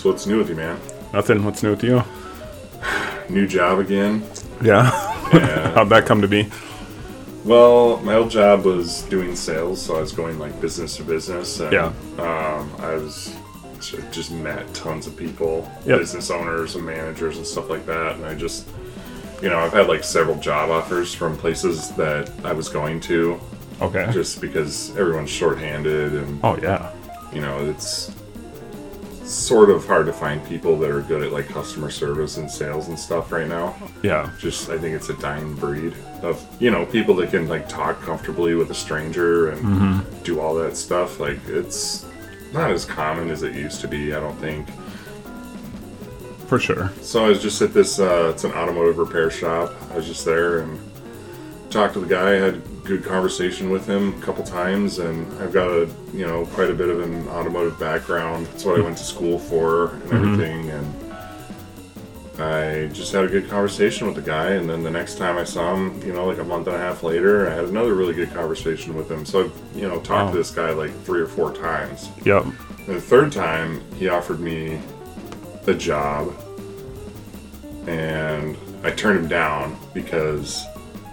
So what's new with you, man? Nothing. What's new with you? New job again? Yeah. How'd that come to be? well, my old job was doing sales, so I was going like business to business. And, Yeah. Um, I was just met tons of people, Yep. business owners and managers and stuff like that, and I just, you know, I've had like several job offers from places that I was going to, Okay. just because everyone's shorthanded and oh yeah. you know, it's sort of hard to find people that are good at like customer service and sales and stuff right now. Yeah. Just I think it's a dying breed of you know people that can like talk comfortably with a stranger and do all that stuff. Like it's not as common as it used to be. I don't think. For sure. So I was just at this. Uh, it's an automotive repair shop. I was just there and talked to the guy. Had good conversation with him a couple times, and I've got a you know quite a bit of an automotive background. That's what I went to school for and mm-hmm. everything. And I just had a good conversation with the guy. And then the next time I saw him, you know, like a month and a half later, I had another really good conversation with him. So I've you know talked Wow. to this guy like three or four times. Yep. And the third time, he offered me a job, and I turned him down because,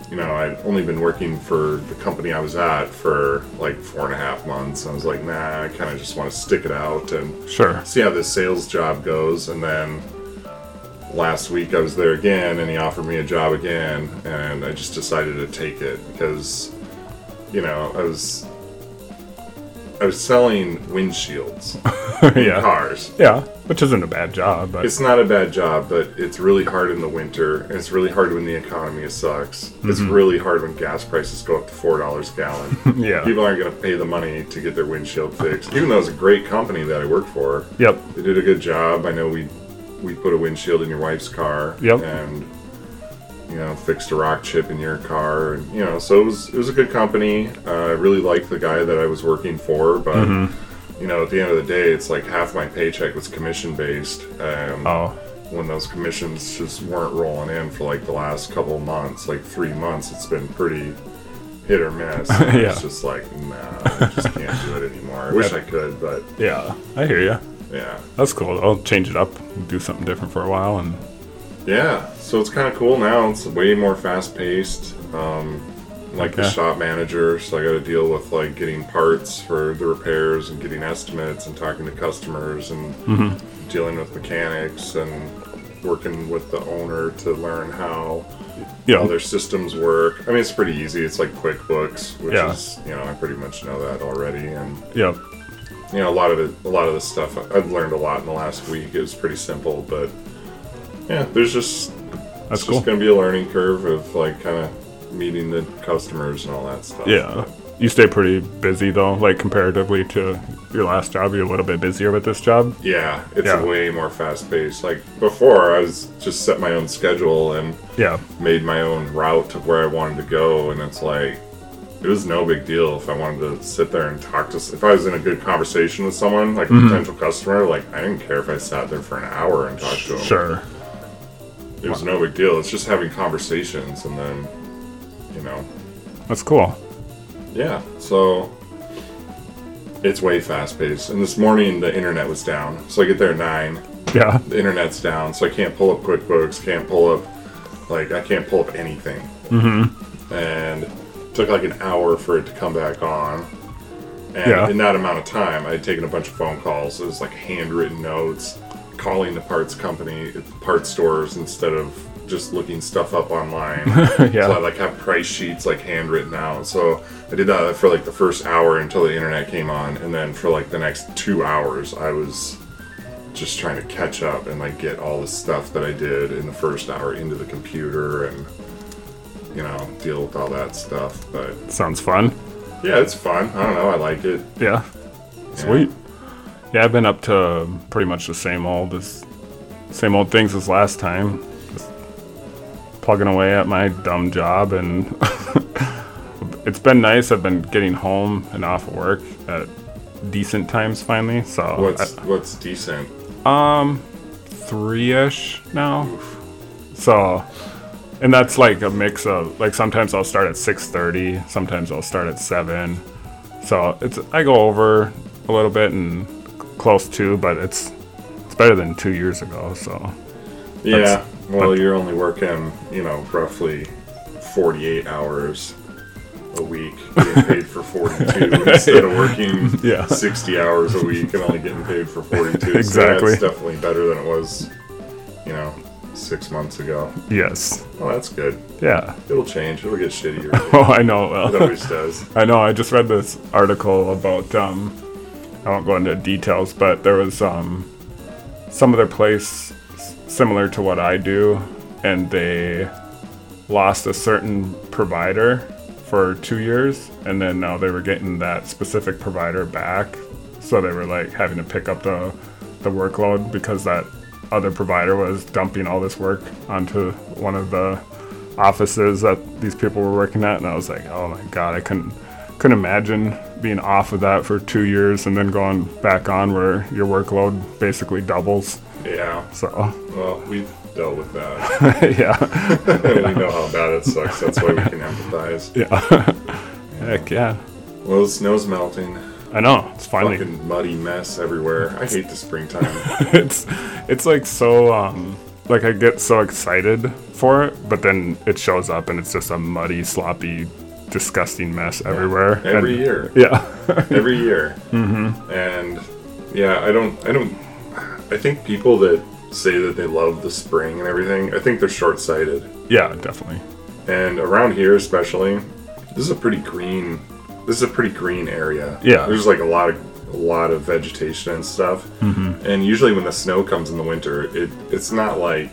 you know, I'd only been working for the company I was at for like four and a half months. I was like, nah, I kind of just want to stick it out and Sure. see how this sales job goes. And then last week I was there again, and he offered me a job again, and I just decided to take it because, you know, I was. I was selling windshields in yeah. cars. Yeah. Which isn't a bad job, but It's not a bad job, but it's really hard in the winter, and it's really hard when the economy sucks. It's Mm-hmm. really hard when gas prices go up to four dollars a gallon. yeah. People aren't going to pay the money to get their windshield fixed, even though it's a great company that I work for. Yep. They did a good job. I know we we put a windshield in your wife's car, Yep. and you know fixed a rock chip in your car, and you know so it was it was a good company. Uh, I really liked the guy that I was working for, but. Mm-hmm. You know, at the end of the day, it's like half my paycheck was commission based. Um, Oh. when those commissions just weren't rolling in for like the last couple of months, like three months, it's been pretty hit or miss. Yeah. It's just like, nah, I just can't do it anymore. I wish I could, but Yeah. I hear you. yeah. That's cool. I'll change it up, do something different for a while, and Yeah, so it's kind of cool now. It's way more fast paced. Um, like the shop manager, so I got to deal with like getting parts for the repairs and getting estimates and talking to customers and Mm-hmm. dealing with mechanics and working with the owner to learn how yeah. all their systems work. I mean, it's pretty easy. It's like QuickBooks, which Yeah. is you know I pretty much know that already, and yeah, you know a lot of it, a lot of the stuff I've learned a lot in the last week. It was pretty simple, but yeah, there's just That's it's cool. just going to be a learning curve of like kind of meeting the customers and all that stuff. Yeah. You stay pretty busy though, like comparatively to your last job. You're a little bit busier with this job. Yeah, it's Yeah. way more fast paced. Like before, I was just set my own schedule and Yeah. made my own route to where I wanted to go, and it's like it was no big deal if I wanted to sit there and talk to. If I was in a good conversation with someone, like a Mm-hmm. potential customer, like I didn't care if I sat there for an hour and talked to them. Sure. It was no big deal. It's just having conversations, and then you know, That's cool. yeah. So it's way fast paced. And this morning the internet was down, so I get there at nine. Yeah. the internet's down, so I can't pull up QuickBooks, can't pull up, like, I can't pull up anything. Mm-hmm. And it took like an hour for it to come back on. And Yeah. in that amount of time, I had taken a bunch of phone calls. It was like handwritten notes, calling the parts company, parts stores, instead of just looking stuff up online. Yeah. So I like have price sheets like handwritten out. So I did that for like the first hour until the internet came on, and then for like the next two hours, I was just trying to catch up and like get all the stuff that I did in the first hour into the computer and you know deal with all that stuff. But Sounds fun. yeah, it's fun. I don't know. I like it. Yeah. Sweet. Yeah, I've been up to pretty much the same old as same old things as last time. Just plugging away at my dumb job and it's been nice. I've been getting home and off work at decent times finally. So What's what's decent? Um, three ish now. So, and that's like a mix of like sometimes I'll start at six thirty, sometimes I'll start at seven. So it's I go over a little bit and close to, but it's it's better than two years ago. So Yeah. Well, you're only working, you know, roughly 48 hours a week, getting paid for 42 instead of working Yeah. 60 hours a week and only getting paid for 42. So Exactly. that's definitely better than it was, you know, six months ago. yes, Oh, that's good. yeah. It'll change. It'll get shittier. Oh, I know. It always does. I know. I just read this article about. Um, I won't go into details, but there was um, some other place similar to what I do, and they lost a certain provider for two years, and then now they were getting that specific provider back, so they were like having to pick up the the workload because that other provider was dumping all this work onto one of the offices that these people were working at, and I was like, oh my god, I couldn't couldn't imagine being off of that for two years and then going back on where your workload basically doubles. Yeah. So Well, we've dealt with that. yeah, we know how bad it sucks. That's why we can empathize. yeah, heck yeah. Well, the snow's melting. I know it's finally Fucking muddy mess everywhere. I hate the springtime. it's it's like so um like I get so excited for it, but then it shows up and it's just a muddy, sloppy, disgusting mess everywhere. Every And- year. Yeah. Every year. Mm-hmm. And yeah, I don't. I don't. I think people that say that they love the spring and everything, I think they're short-sighted. yeah, definitely. And around here, especially, this is a pretty green. This is a pretty green area. Yeah. There's like a lot of a lot of vegetation and stuff. Mm-hmm. And usually when the snow comes in the winter, it it's not like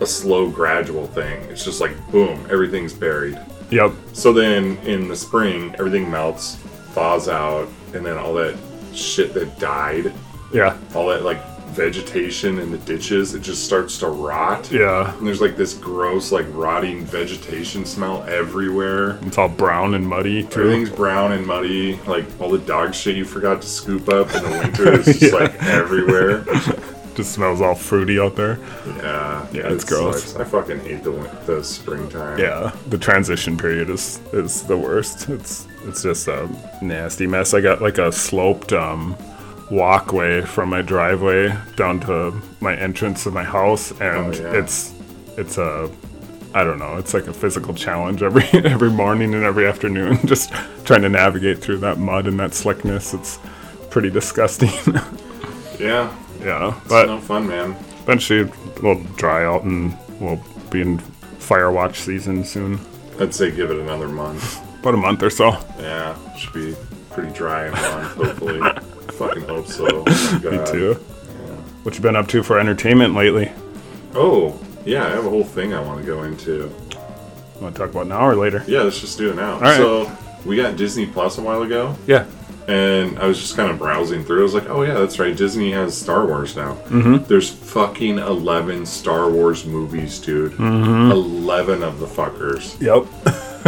a slow gradual thing. It's just like boom, everything's buried. Yep. So then in the spring, everything melts, thaws out, and then all that shit that died, Yeah. all that like vegetation in the ditches, it just starts to rot. Yeah. And there's like this gross, like rotting vegetation smell everywhere. It's all brown and muddy too. Everything's brown and muddy. Like all the dog shit you forgot to scoop up in the winter is just Yeah. like everywhere. Just smells all fruity out there. Yeah, Yeah, it's it gross. sucks. I fucking hate the the springtime. Yeah, the transition period is is the worst. It's it's just a nasty mess. I got like a sloped um, walkway from my driveway down to my entrance of my house, and Oh, yeah. it's it's a I don't know. It's like a physical challenge every every morning and every afternoon, just trying to navigate through that mud and that slickness. It's pretty disgusting. yeah. Yeah, It's but no fun, man. eventually we'll dry out and we'll be in fire watch season soon. I'd say give it another month. About a month or so. Yeah, should be pretty dry in a month, hopefully. Fucking hope so. Oh Me too. What you been up to for entertainment lately? Oh, yeah, I have a whole thing I want to go into. Want to talk about now or later? Yeah, let's just do it now. right. So, we got Disney Plus a while ago, Yeah. And I was just kind of browsing through. I was like, oh, yeah, that's right. Disney has Star Wars now. Mm-hmm. There's fucking 11 Star Wars movies, dude. Mm-hmm. 11 of the fuckers. Yep.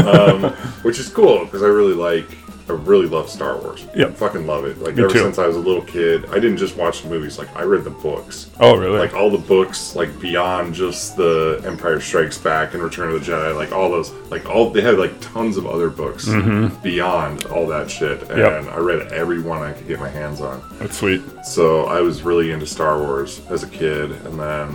um, which is cool because I really like, I really love Star Wars. Yep. I fucking love it. Like Me ever too. since I was a little kid, I didn't just watch the movies. Like I read the books. Oh, really? Like all the books, like beyond just the Empire Strikes Back and Return of the Jedi, like all those, like all they had like tons of other books beyond all that shit, and Mm-hmm. Yep. I read every one I could get my hands on. That's sweet. So I was really into Star Wars as a kid, and then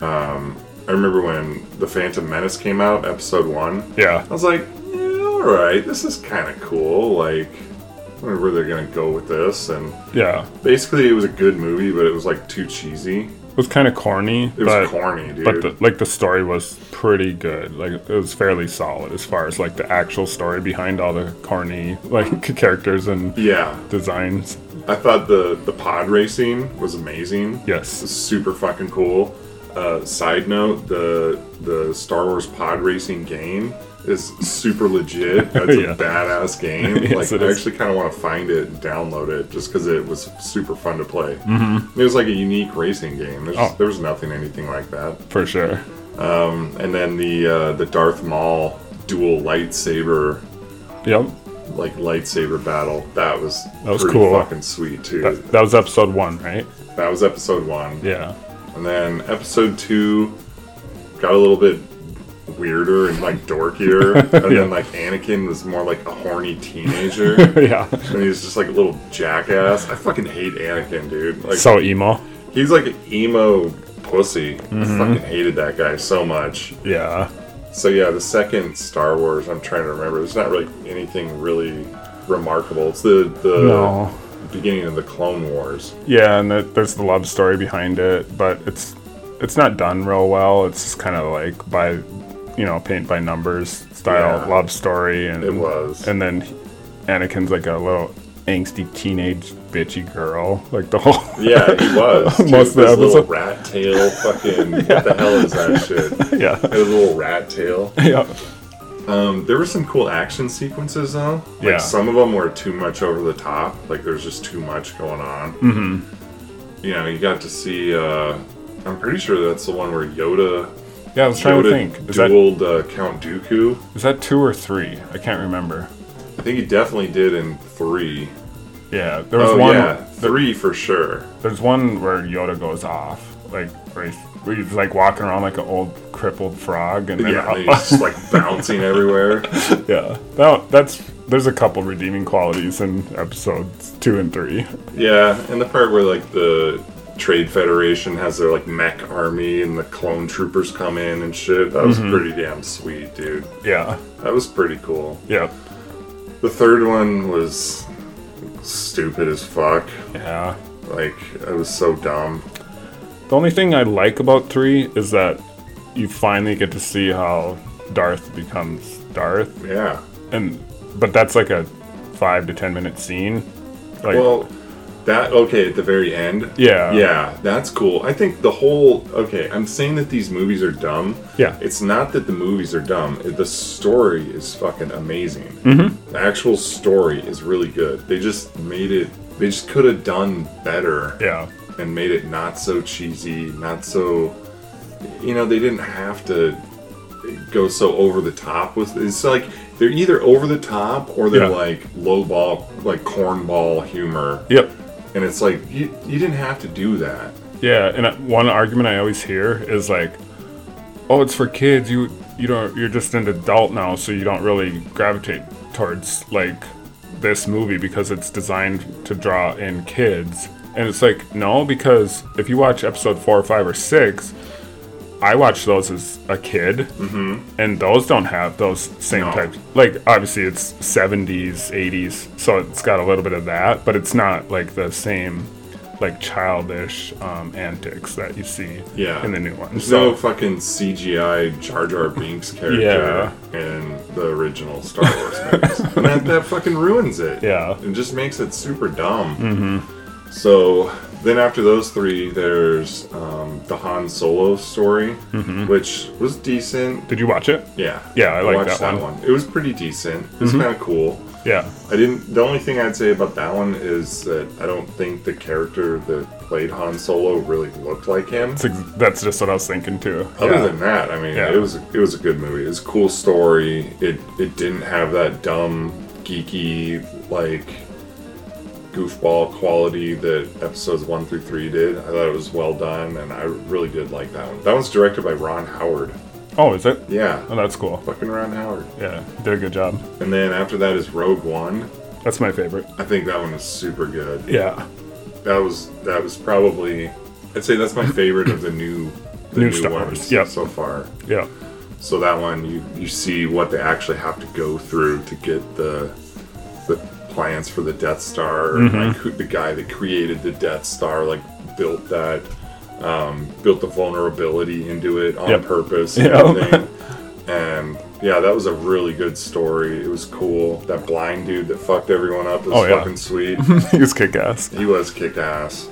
um, I remember when the Phantom Menace came out, Episode One. Yeah. I was like, yeah, all right, this is kind of cool. Like, I wonder where they're gonna go with this. And Yeah. basically, it was a good movie, but it was like too cheesy. It was kind of corny, It was but corny, dude. but the, like the story was pretty good. Like it was fairly solid as far as like the actual story behind all the corny like characters and yeah, designs. I thought the the pod racing was amazing. Yes. super fucking cool. Uh, side note: the the Star Wars pod racing game is super legit. That's Yeah. a badass game. Yes, like I is. actually kind of want to find it and download it just because it was super fun to play. Mm-hmm. It was like a unique racing game. There's, Oh. There was nothing anything like that. For sure. And then the uh, the Darth Maul dual lightsaber Yep. like lightsaber battle that was That was cool. fucking sweet too. That, that was episode one, right? that was episode one. Yeah. And then episode two got a little bit weirder and like dorkier. And Yeah. then like Anakin was more like a horny teenager. yeah. and he was just like a little jackass. I fucking hate Anakin, dude. Like So emo. He's like an emo pussy. Mm-hmm. I fucking hated that guy so much. Yeah. So yeah, the second Star Wars, I'm trying to remember. There's not really anything really remarkable. It's the the No. beginning of the Clone Wars. Yeah, and the, there's the love story behind it, but it's it's not done real well. It's just kind of like by you know paint by numbers style Yeah. love story, and It was. And then Anakin's like a little angsty teenage bitchy girl, like the whole Yeah, he was. Dude, Most of the this little rat tail, fucking. What the hell is that shit? yeah His little rat tail. yeah Um, there were some cool action sequences though. Like Yeah. some of them were too much over the top. Like there's just too much going on. Mm-hmm. You know, you got to see. Uh, I'm pretty sure that's the one where Yoda. Yeah. I was trying to think. Is that dueled uh, Count Dooku. is that two or three? I can't remember. I think he definitely did in three. Yeah, there was Oh one. yeah, three for sure. There's one where Yoda goes off, like where he's, where he's like walking around like an old crippled frog, and then Yeah, and he's just like bouncing everywhere. yeah, that, that's there's a couple redeeming qualities in episodes two and three. Yeah, and the part where like the Trade Federation has their like mech army and the clone troopers come in and shit. That was Mm-hmm. pretty damn sweet, dude. Yeah, That was pretty cool. yeah, The third one was stupid as fuck. yeah. Like it was so dumb. The only thing I like about three is that you finally get to see how Darth becomes Darth, Yeah. and but that's like a five to ten minute scene. Like, Well, that okay at the very end. Yeah. Yeah, that's cool. I think the whole okay. I'm saying that these movies are dumb. Yeah. It's not that the movies are dumb. The story is fucking amazing. Mm-hmm. The actual story is really good. They just made it. They just could have done better. yeah, and made it not so cheesy, not so. You know, they didn't have to go so over the top with. It's like they're either over the top or they're Yeah. like low ball, like cornball humor, yep. And it's like you you didn't have to do that. Yeah, and one argument I always hear is like, "Oh, it's for kids. You you don't you're just an adult now, so you don't really gravitate towards like this movie because it's designed to draw in kids." And it's like, no, because if you watch episode four or five or six, I watched those as a kid, mm-hmm. and those don't have those same No. types. Like, obviously, it's 70s, 80s, so it's got a little bit of that, but it's not like the same, like, childish um, antics that you see Yeah. in the new ones. There's So, no fucking CGI Jar Jar Binks character in the original Star Wars movies, and that, that fucking ruins it. Yeah. it just makes it super dumb. Mm-hmm. So then after those three, there's um, the Han Solo story, which was decent. did you watch it? Yeah, Yeah, I like watched that one. It was pretty decent. It was kind of cool. Yeah. I didn't. The only thing I'd say about that one is that I don't think the character that played Han Solo really looked like him. That's, that's just what I was thinking, too. Other yeah. than that, I mean, Yeah. it was it was a good movie. It was a cool story. It it didn't have that dumb, geeky like goofball quality that episodes one through three did. I thought it was well done, and I really did like that one. That one's directed by Ron Howard. oh, is it? Yeah, Oh, that's cool. fucking Ron Howard. Yeah, did a good job. And then after that is Rogue One. That's my favorite. I think that one was super good. Yeah. That was that was probably I'd say that's my favorite of the new the New new, Star ones yep. so far. Yeah. So that one, you you see what they actually have to go through to get the the plans for the Death Star, and like who, the guy that created the Death Star, like built that, um, built the vulnerability into it on Yep. purpose and Yep. And yeah, that was a really good story. It was cool. That blind dude that fucked everyone up was Oh, yeah. fucking sweet. he was kick ass. he was kick ass.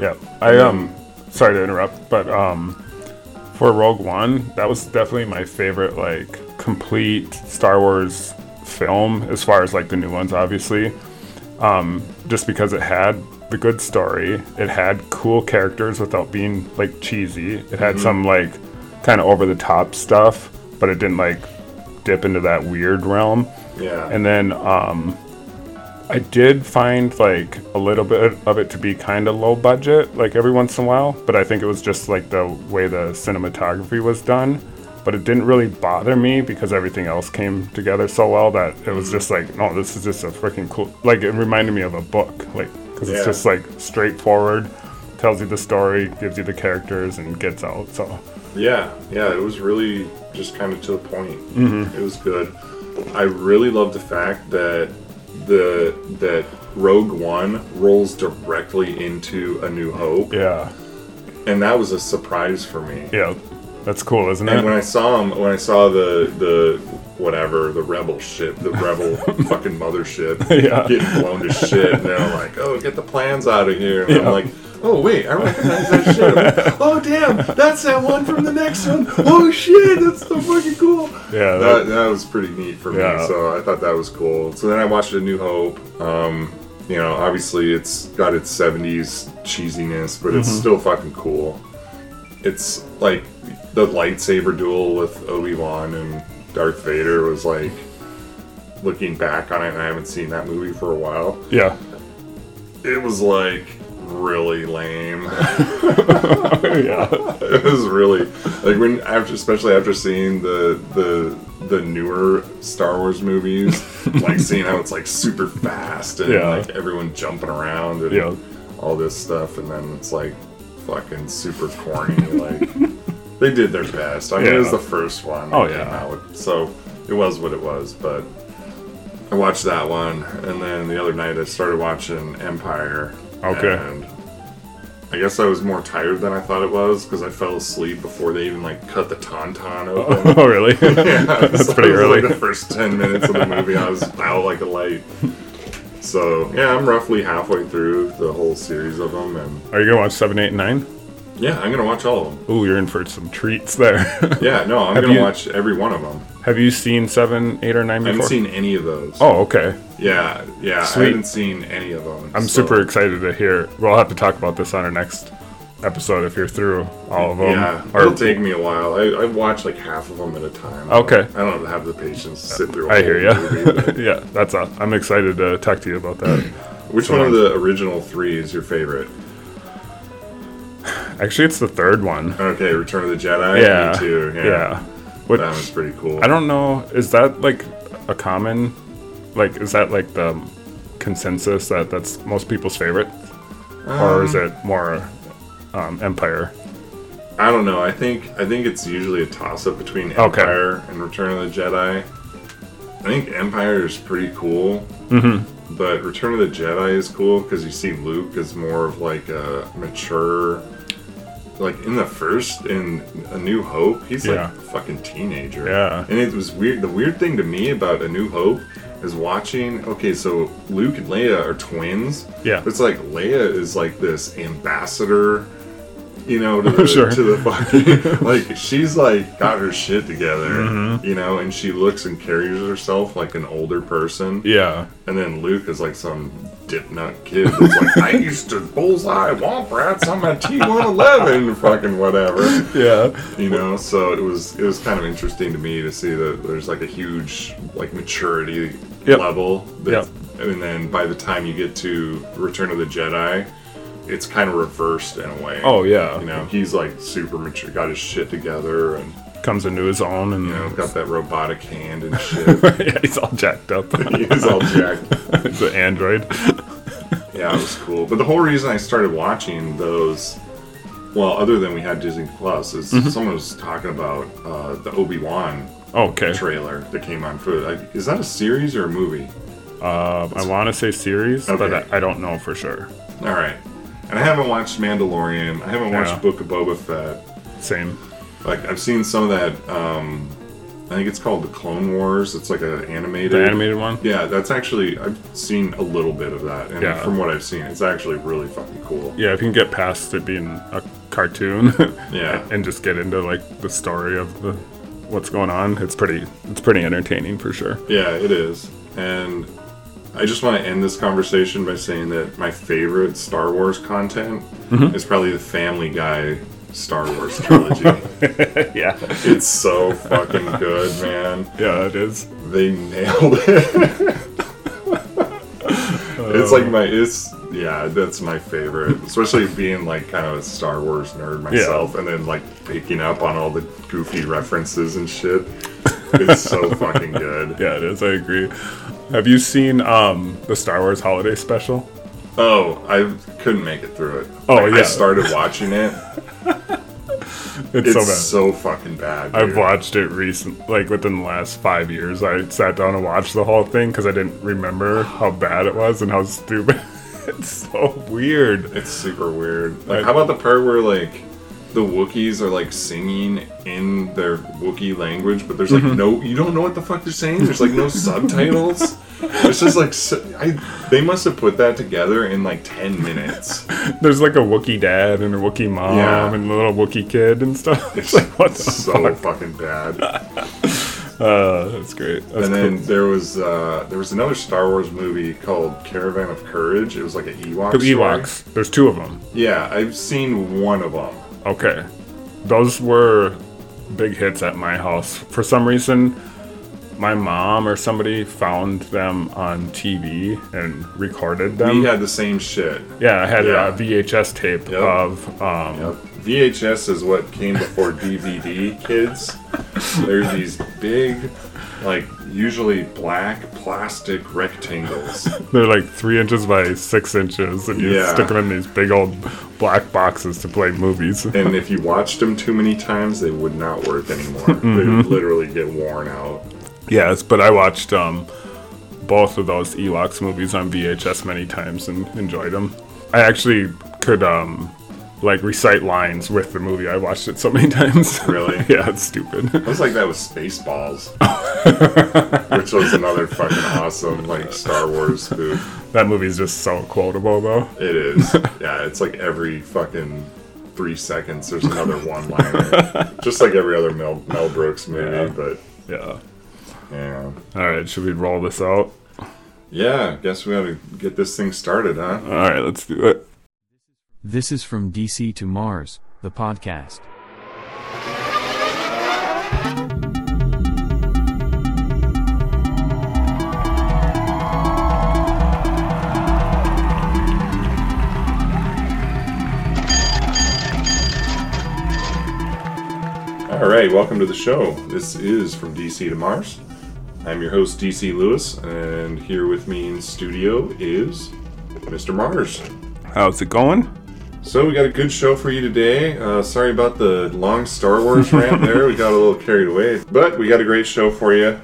Yeah, I um, sorry to interrupt, but um, for Rogue One, that was definitely my favorite like complete Star Wars film as far as like the new ones, obviously. Um, just because it had the good story, it had cool characters without being like cheesy. It had some like kind of over the top stuff, but it didn't like dip into that weird realm. Yeah. And then um, I did find like a little bit of it to be kind of low budget, like every once in a while. But I think it was just like the way the cinematography was done. But it didn't really bother me because everything else came together so well that it was just like, no, this is just a freaking cool. Like it reminded me of a book, like because Yeah. it's just like straightforward. tells you the story, gives you the characters, and gets out. So Yeah, yeah, it was really just kind of to the point. Mm-hmm. It was good. I really love the fact that the that Rogue One rolls directly into A New Hope, yeah, and that was a surprise for me. yeah, that's cool, isn't it? And when? I saw him, when I saw the the whatever the rebel ship, the rebel fucking mothership, Yeah. getting blown to shit, and they're like, "Oh, get the plans out of here," and Yeah. I'm like. Oh wait, I recognize that shit. Like, oh damn, that's that one from the next one. Oh shit, that's so fucking cool. Yeah, That, that, that was pretty neat for me. So I thought that was cool. So then I watched A New Hope. Um, you know, obviously it's got its 70s cheesiness, but Mm-hmm. it's still fucking cool. It's like the lightsaber duel with Obi Wan and Darth Vader was like looking back on it, and I haven't seen that movie for a while. yeah, It was like really lame. yeah, it was really like when after especially after seeing the the the newer Star Wars movies, like seeing how it's like super fast and Yeah. like everyone jumping around and Yeah. all this stuff, and then it's like fucking super corny. like they did their best. I mean, it was the first one. Oh, yeah. out, so it was what it was. But I watched that one, and then the other night I started watching Empire. Okay. And I guess I was more tired than I thought it was because I fell asleep before they even like cut the tauntaun open. oh really? Yeah, That's so pretty early. Like the first ten minutes of the movie, I was out like a light. So yeah, I'm roughly halfway through the whole series of them, and Are you gonna watch seven, eight, and nine? Yeah, I'm gonna watch all of them. Ooh, you're in for some treats there. Yeah, no, I'm Have gonna you- watch every one of them. Have you seen seven, eight, or nine I haven't seen any of those. oh, okay. yeah, yeah, Sweet. I haven't seen any of them. I'm so- super excited to hear. We'll have to talk about this on our next episode if you're through all of them. Yeah, Or- it'll take me a while. I, I watch like half of them at a time. Okay. I don't have the patience to sit through. a I hear you. movie, but- yeah, that's a. I'm excited to talk to you about that. Which one of the original three is your favorite? Actually, it's the third one. Okay, Return of the Jedi. Yeah. Me too. Yeah. Yeah. Which That was pretty cool. I don't know. Is that like a common? Like, is that like the consensus that that's most people's favorite, or is Um, it more um, Empire? I don't know. I think I think it's usually a toss up between Okay. Empire and Return of the Jedi. I think Empire is pretty cool. Mm-hmm. But Return of the Jedi is cool because you see Luke as more of like a mature. Like in the first, in A New Hope, he's Yeah. like a fucking teenager. Yeah. And it was weird. The weird thing to me about A New Hope is watching. Okay, so Luke and Leia are twins. Yeah. It's like Leia is like this ambassador, you know, to the, Sure. to the fucking like she's like got her shit together, Mm-hmm. you know, and she looks and carries herself like an older person. Yeah. And then Luke is like some dip nut kid that's like, I used to bullseye womp rats on my T111, fucking whatever, Yeah. you know. So it was it was kind of interesting to me to see that there's like a huge like maturity Yep. level. That, Yep. And then by the time you get to Return of the Jedi, it's kind of reversed in a way. Oh yeah. You know, he's like super mature, got his shit together, and Comes into his own, and you know, got that robotic hand and shit. yeah, he's all jacked up. he's all jacked. He's an android. Yeah, it was cool. But the whole reason I started watching those, well, other than we had Disney Plus, is Mm-hmm. someone was talking about uh, the Obi Wan Okay. trailer that came on foot. Like, is that a series or a movie? Uh, I want to say series, but I, I don't know for sure. All right. And I haven't watched Mandalorian. I haven't watched Yeah. Book of Boba Fett. Same. Like I've seen some of that. Um, I think it's called the Clone Wars. It's like an animated. The animated one. Yeah, that's actually I've seen a little bit of that, and Yeah. from what I've seen, it's actually really fucking cool. Yeah, if you can get past it being a cartoon, Yeah. and just get into like the story of the what's going on, it's pretty it's pretty entertaining for sure. Yeah, it is. And I just want to end this conversation by saying that my favorite Star Wars content Mm-hmm. is probably the Family Guy Star Wars trilogy. yeah, it's so fucking good, man. yeah, it is. They nailed it. it's like my it's yeah, that's my favorite. Especially being like kind of a Star Wars nerd myself and then like picking up on all the goofy references and shit. It's so fucking good. Yeah, it is. I agree. Have you seen um the Star Wars holiday special? Oh, I couldn't make it through it. Oh, Like, I yeah. started watching it. It's, It's so bad. so fucking bad. I've watched it recent, like within the last five years. I sat down and watched the whole thing because I didn't remember how bad it was and how stupid. it's so weird. It's super weird. Like, I- how about the part where like the Wookiees are like singing in their Wookiee language, but there's like Mm-hmm. no, you don't know what the fuck they're saying. There's like no subtitles. It's just like so, I, they must have put that together in like ten minutes. There's like a Wookiee dad and a Wookiee mom Yeah. and a little Wookiee kid and stuff. It's like what the so fuck? fucking bad. Uh, that's great. That's and cool. then there was uh, there was another Star Wars movie called Caravan of Courage. It was like an Ewok. The story. Ewoks. There's two of them. Yeah, I've seen one of them. Okay. Those were big hits at my house. For some reason, my mom or somebody found them on TV and recorded them. We had the same shit. yeah, I had Yeah. a VHS tape Yep. of um, Yep. VHS is what came before DVD, kids. There's these big, like usually black plastic rectangles. they're like three inches by six inches, and you Yeah. stick them in these big old black boxes to play movies. And if you watched them too many times, they would not work anymore. They Mm-hmm. would literally get worn out. yes, but I watched um, both of those Ewoks movies on VHS many times and enjoyed them. I actually could um, like recite lines with the movie. I watched it so many times. Really? yeah, it's stupid. It was like that with Spaceballs, which was another fucking awesome like Star Wars spoof. that movie's just so quotable, though. It is. Yeah, it's like every fucking three seconds there's another one liner. Just like every other Mel, Mel Brooks movie, Yeah. but Yeah. yeah. All right, should we roll this out? Yeah, I guess we gotta get this thing started, huh? All right, let's do it. This is From DC to Mars, the podcast. All right, welcome to the show. This is from DC to Mars. I'm your host, DC Lewis, and here with me in studio is Mr. Mars. How's it going? So we got a good show for you today. Uh, sorry about the long Star Wars rant there. We got a little carried away, but we got a great show for you.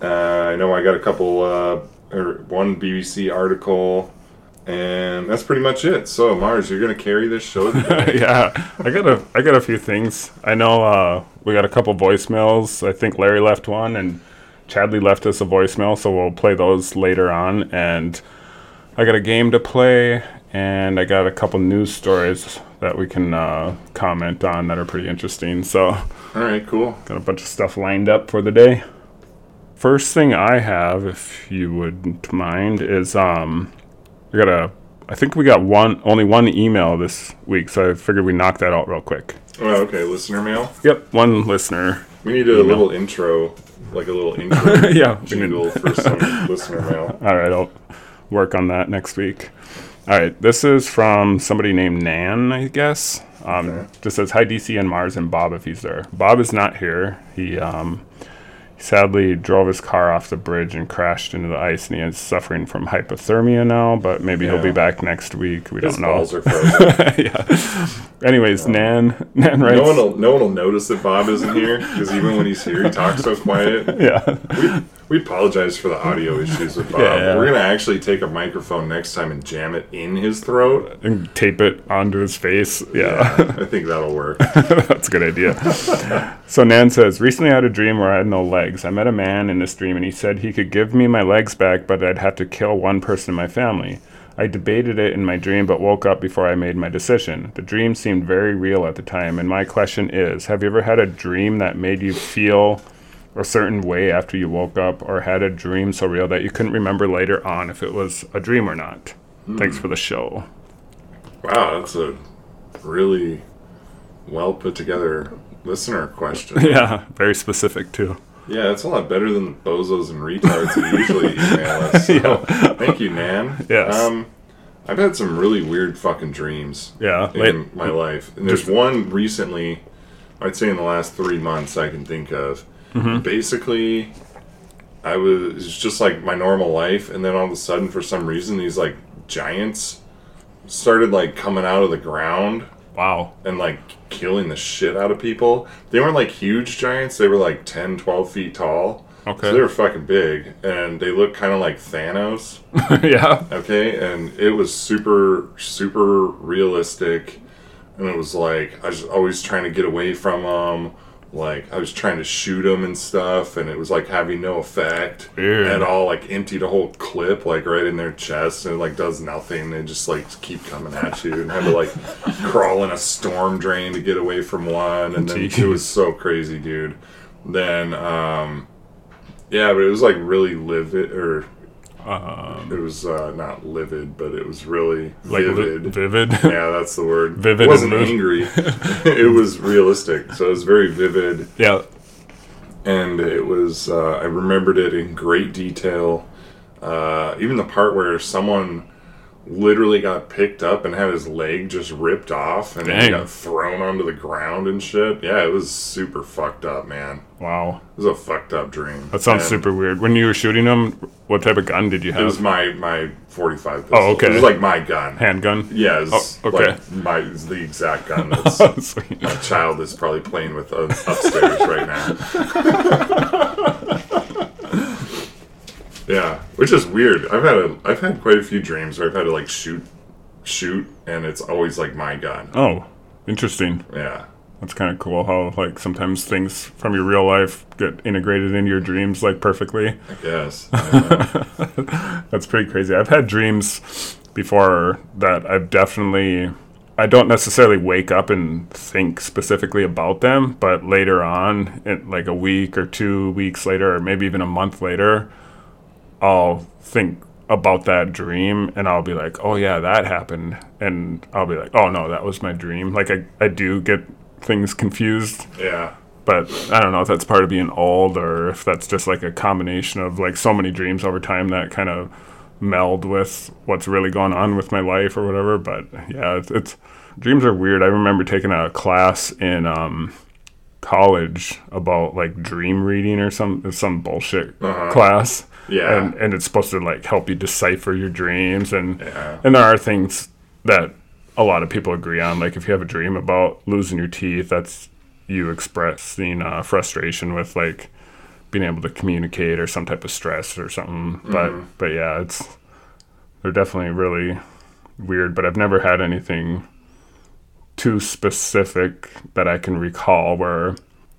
Uh, I know I got a couple, uh, or one BBC article, and that's pretty much it. So Mars, you're gonna carry this show yeah, I got a I got a few things. I know uh, we got a couple voicemails. I think Larry left one, and Chadley left us a voicemail, so we'll play those later on. And I got a game to play, and I got a couple news stories that we can uh, comment on that are pretty interesting. So All right, cool. got a bunch of stuff lined up for the day. First thing I have, if you wouldn't mind, is um, we got a. I think we got one, only one email this week, so I figured we knock that out real quick. Oh, okay, listener mail. Yep, one listener. We need a little intro, like a little intro yeah. we need- jingle for some listener mail. All right, I'll work on that next week. All right, this is from somebody named Nan, I guess. Um, Okay. Just says hi DC and Mars and Bob if he's there. Bob is not here. He um, sadly drove his car off the bridge and crashed into the ice, and he is suffering from hypothermia now. But maybe he'll be back next week. We His don't know. balls are frozen. yeah. Anyways, Nan, Nan writes. no one will no one will notice that Bob isn't here because even when he's here, he talks so quiet. yeah. We, we apologize for the audio issues with Bob. Yeah. We're gonna actually take a microphone next time and jam it in his throat. and tape it onto his face. Yeah, I think that'll work. that's a good idea. so Nan says, recently I had a dream where I had no legs. I met a man in this dream and he said he could give me my legs back, but I'd have to kill one person in my family. I debated it in my dream, but woke up before I made my decision. The dream seemed very real at the time, and my question is Have you ever had a dream that made you feel a certain way after you woke up, or had a dream so real that you couldn't remember later on if it was a dream or not? Thanks for the show. Wow, that's a really well put together listener question. Yeah, very specific too. Yeah, it's a lot better than the bozos and retards who usually email us. So, Thank you, Nan. Yes. Um, I've had some really weird fucking dreams. Yeah, in late- my life. And there's one recently, I'd say in the last three months, I can think of. Mm-hmm. Basically, I was was just like my normal life, and then all of a sudden, for some reason, these like giants started like coming out of the ground Wow. and like killing the shit out of people. They weren't like huge giants, they were like 10, 12 feet tall. Okay. So they were fucking big and they looked kind of like Thanos. yeah. Okay. And it was super, super realistic. And it was like, I was always trying to get away from them. Like, I was trying to shoot them and stuff. And it was like having no effect Weird. at all. Like, emptied a whole clip, like right in their chest. And it like does nothing. They just like keep coming at you. And had to like crawl in a storm drain to get away from one. And then it Jeez. was so crazy, dude. Then, um, yeah, but it was like really livid, or Um, it was uh, not livid, but it was really like li- vivid. vivid. yeah, that's the word. Vivid It wasn't and angry. it was realistic, so it was very vivid, yeah. and it was. Uh, I remembered it in great detail. Uh, even the part where someone literally got picked up and had his leg just ripped off and he got thrown onto the ground and shit. Yeah, it was super fucked up, man. Wow. It was a fucked up dream. That sounds And- super weird. When you were shooting him, what type of gun did you have? It was my my forty five oh, pistol. Oh, okay. It was like my gun. Handgun. Yeah, it's Oh, okay. like my it's the exact gun that's my child is probably playing with upstairs right now. yeah, which is weird. I've had a I've had quite a few dreams where I've had to like shoot shoot and it's always like my gun. Oh, interesting. Yeah. That's kind of cool how like sometimes things from your real life get integrated into your dreams like perfectly. I guess. Uh, That's pretty crazy. I've had dreams before that I've definitely I don't necessarily wake up and think specifically about them, but later on, in like a week or two weeks later, or maybe even a month later, I'll think about that dream and I'll be like, oh yeah, that happened. And I'll be like, oh no, that was my dream. Like I, I do get things confused yeah. but I don't know if that's part of being old or if that's just like a combination of like so many dreams over time that kind of meld with what's really going on with my life or whatever. But yeah, it's, it's dreams are weird. I remember taking a class in um, college about like dream reading or some some bullshit class. Yeah. and and it's supposed to like help you decipher your dreams and Yeah. and there are things that a lot of people agree on. Like if you have a dream about losing your teeth, that's you expressing uh, frustration with like being able to communicate or some type of stress or something. But but yeah, it's they're definitely really weird. But I've never had anything too specific that I can recall where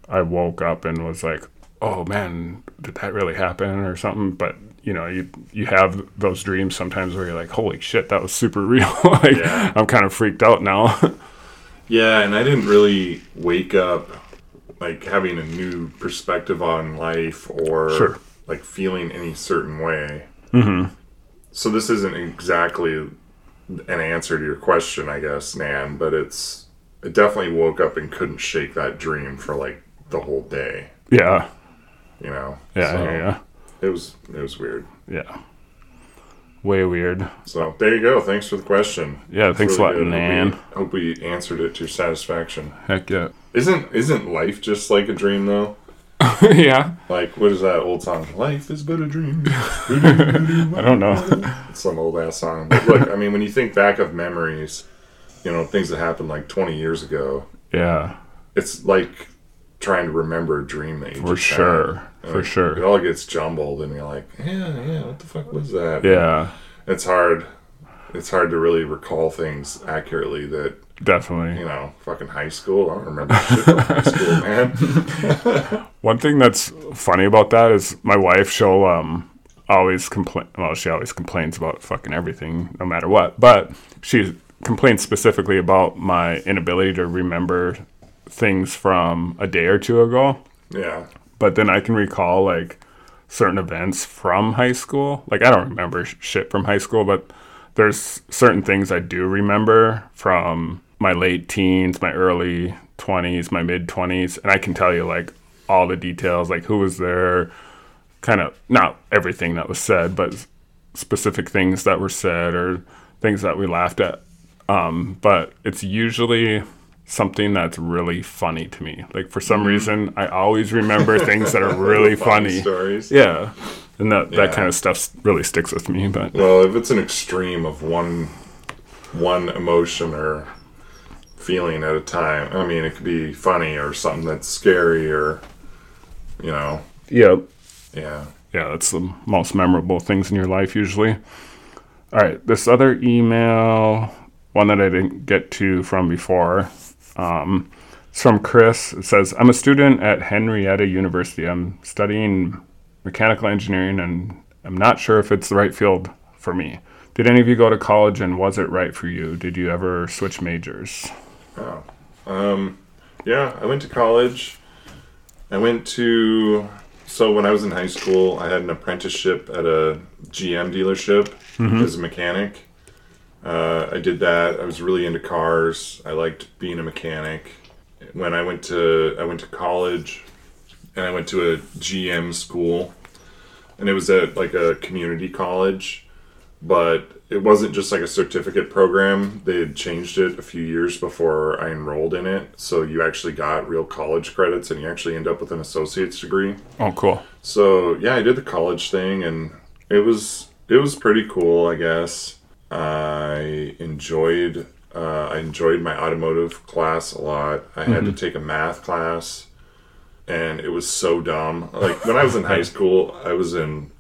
I woke up and was like, "Oh man, did that really happen?" or something. But you know, you you have those dreams sometimes where you're like, "Holy shit, that was super real!" like Yeah. I'm kind of freaked out now. Yeah, and I didn't really wake up like having a new perspective on life or Sure. like feeling any certain way. Mm-hmm. So this isn't exactly an answer to your question, I guess, Nan, but it's I definitely woke up and couldn't shake that dream for like the whole day. yeah, You know? yeah, So, yeah, It was it was weird. yeah. Way weird. So there you go. Thanks for the question. Yeah, It's thanks really a lot, good. Hope we- Hope we answered it to your satisfaction. Heck yeah. Isn't isn't life just like a dream though? yeah. Like, what is that old song? Life is but a dream. I don't know. It's some old ass song. But look, I mean, when you think back of memories, you know, things that happened like 20 years ago, yeah, it's like trying to remember a dream that you for sure. had. For Like, sure. It all gets jumbled, and you're like, yeah, yeah, what the fuck was that? Yeah, It's hard. It's hard to really recall things accurately that, definitely. you know, fucking high school. I don't remember shit from high school, man. One thing that's funny about that is my wife. She'll um always complain. Well, she always complains about fucking everything, no matter what. But she complains specifically about my inability to remember things from a day or two ago. Yeah. But then I can recall like certain events from high school. Like I don't remember sh- shit from high school, but there's certain things I do remember from my late teens, my early 20s, my mid 20s, and I can tell you like all the details, like who was there, kind of not everything that was said, but specific things that were said or things that we laughed at. Um, but it's usually something that's really funny to me. Like for some mm-hmm. reason, I always remember things that are really funny. stories. Yeah, and that that kind of stuff really sticks with me. But Well, if it's an extreme of one one emotion or feeling at a time, I mean, it could be funny or something that's scary or you know, yeah, yeah. yeah, that's the most memorable things in your life usually. All right, this other email, one that I didn't get to from before, um, it's from Chris. It says, "I'm a student at Henrietta University. I'm studying mechanical engineering, and I'm not sure if it's the right field for me. Did any of you go to college, and was it right for you? Did you ever switch majors?" Oh. Um, yeah, I went to college. I went to so when I was in high school, I had an apprenticeship at a GM dealership as a mechanic. Uh, I did that. I was really into cars. I liked being a mechanic. When I went to I went to college, and I went to a GM school, and it was at like a community college but it wasn't just like a certificate program. They had changed it a few years before I enrolled in it. So you actually got real college credits and you actually end up with an associate's degree. Oh, cool. So yeah, I did the college thing and it was it was pretty cool, I guess. I enjoyed uh, I enjoyed my automotive class a lot. I had to take a math class and it was so dumb. Like when I was in high school, I was in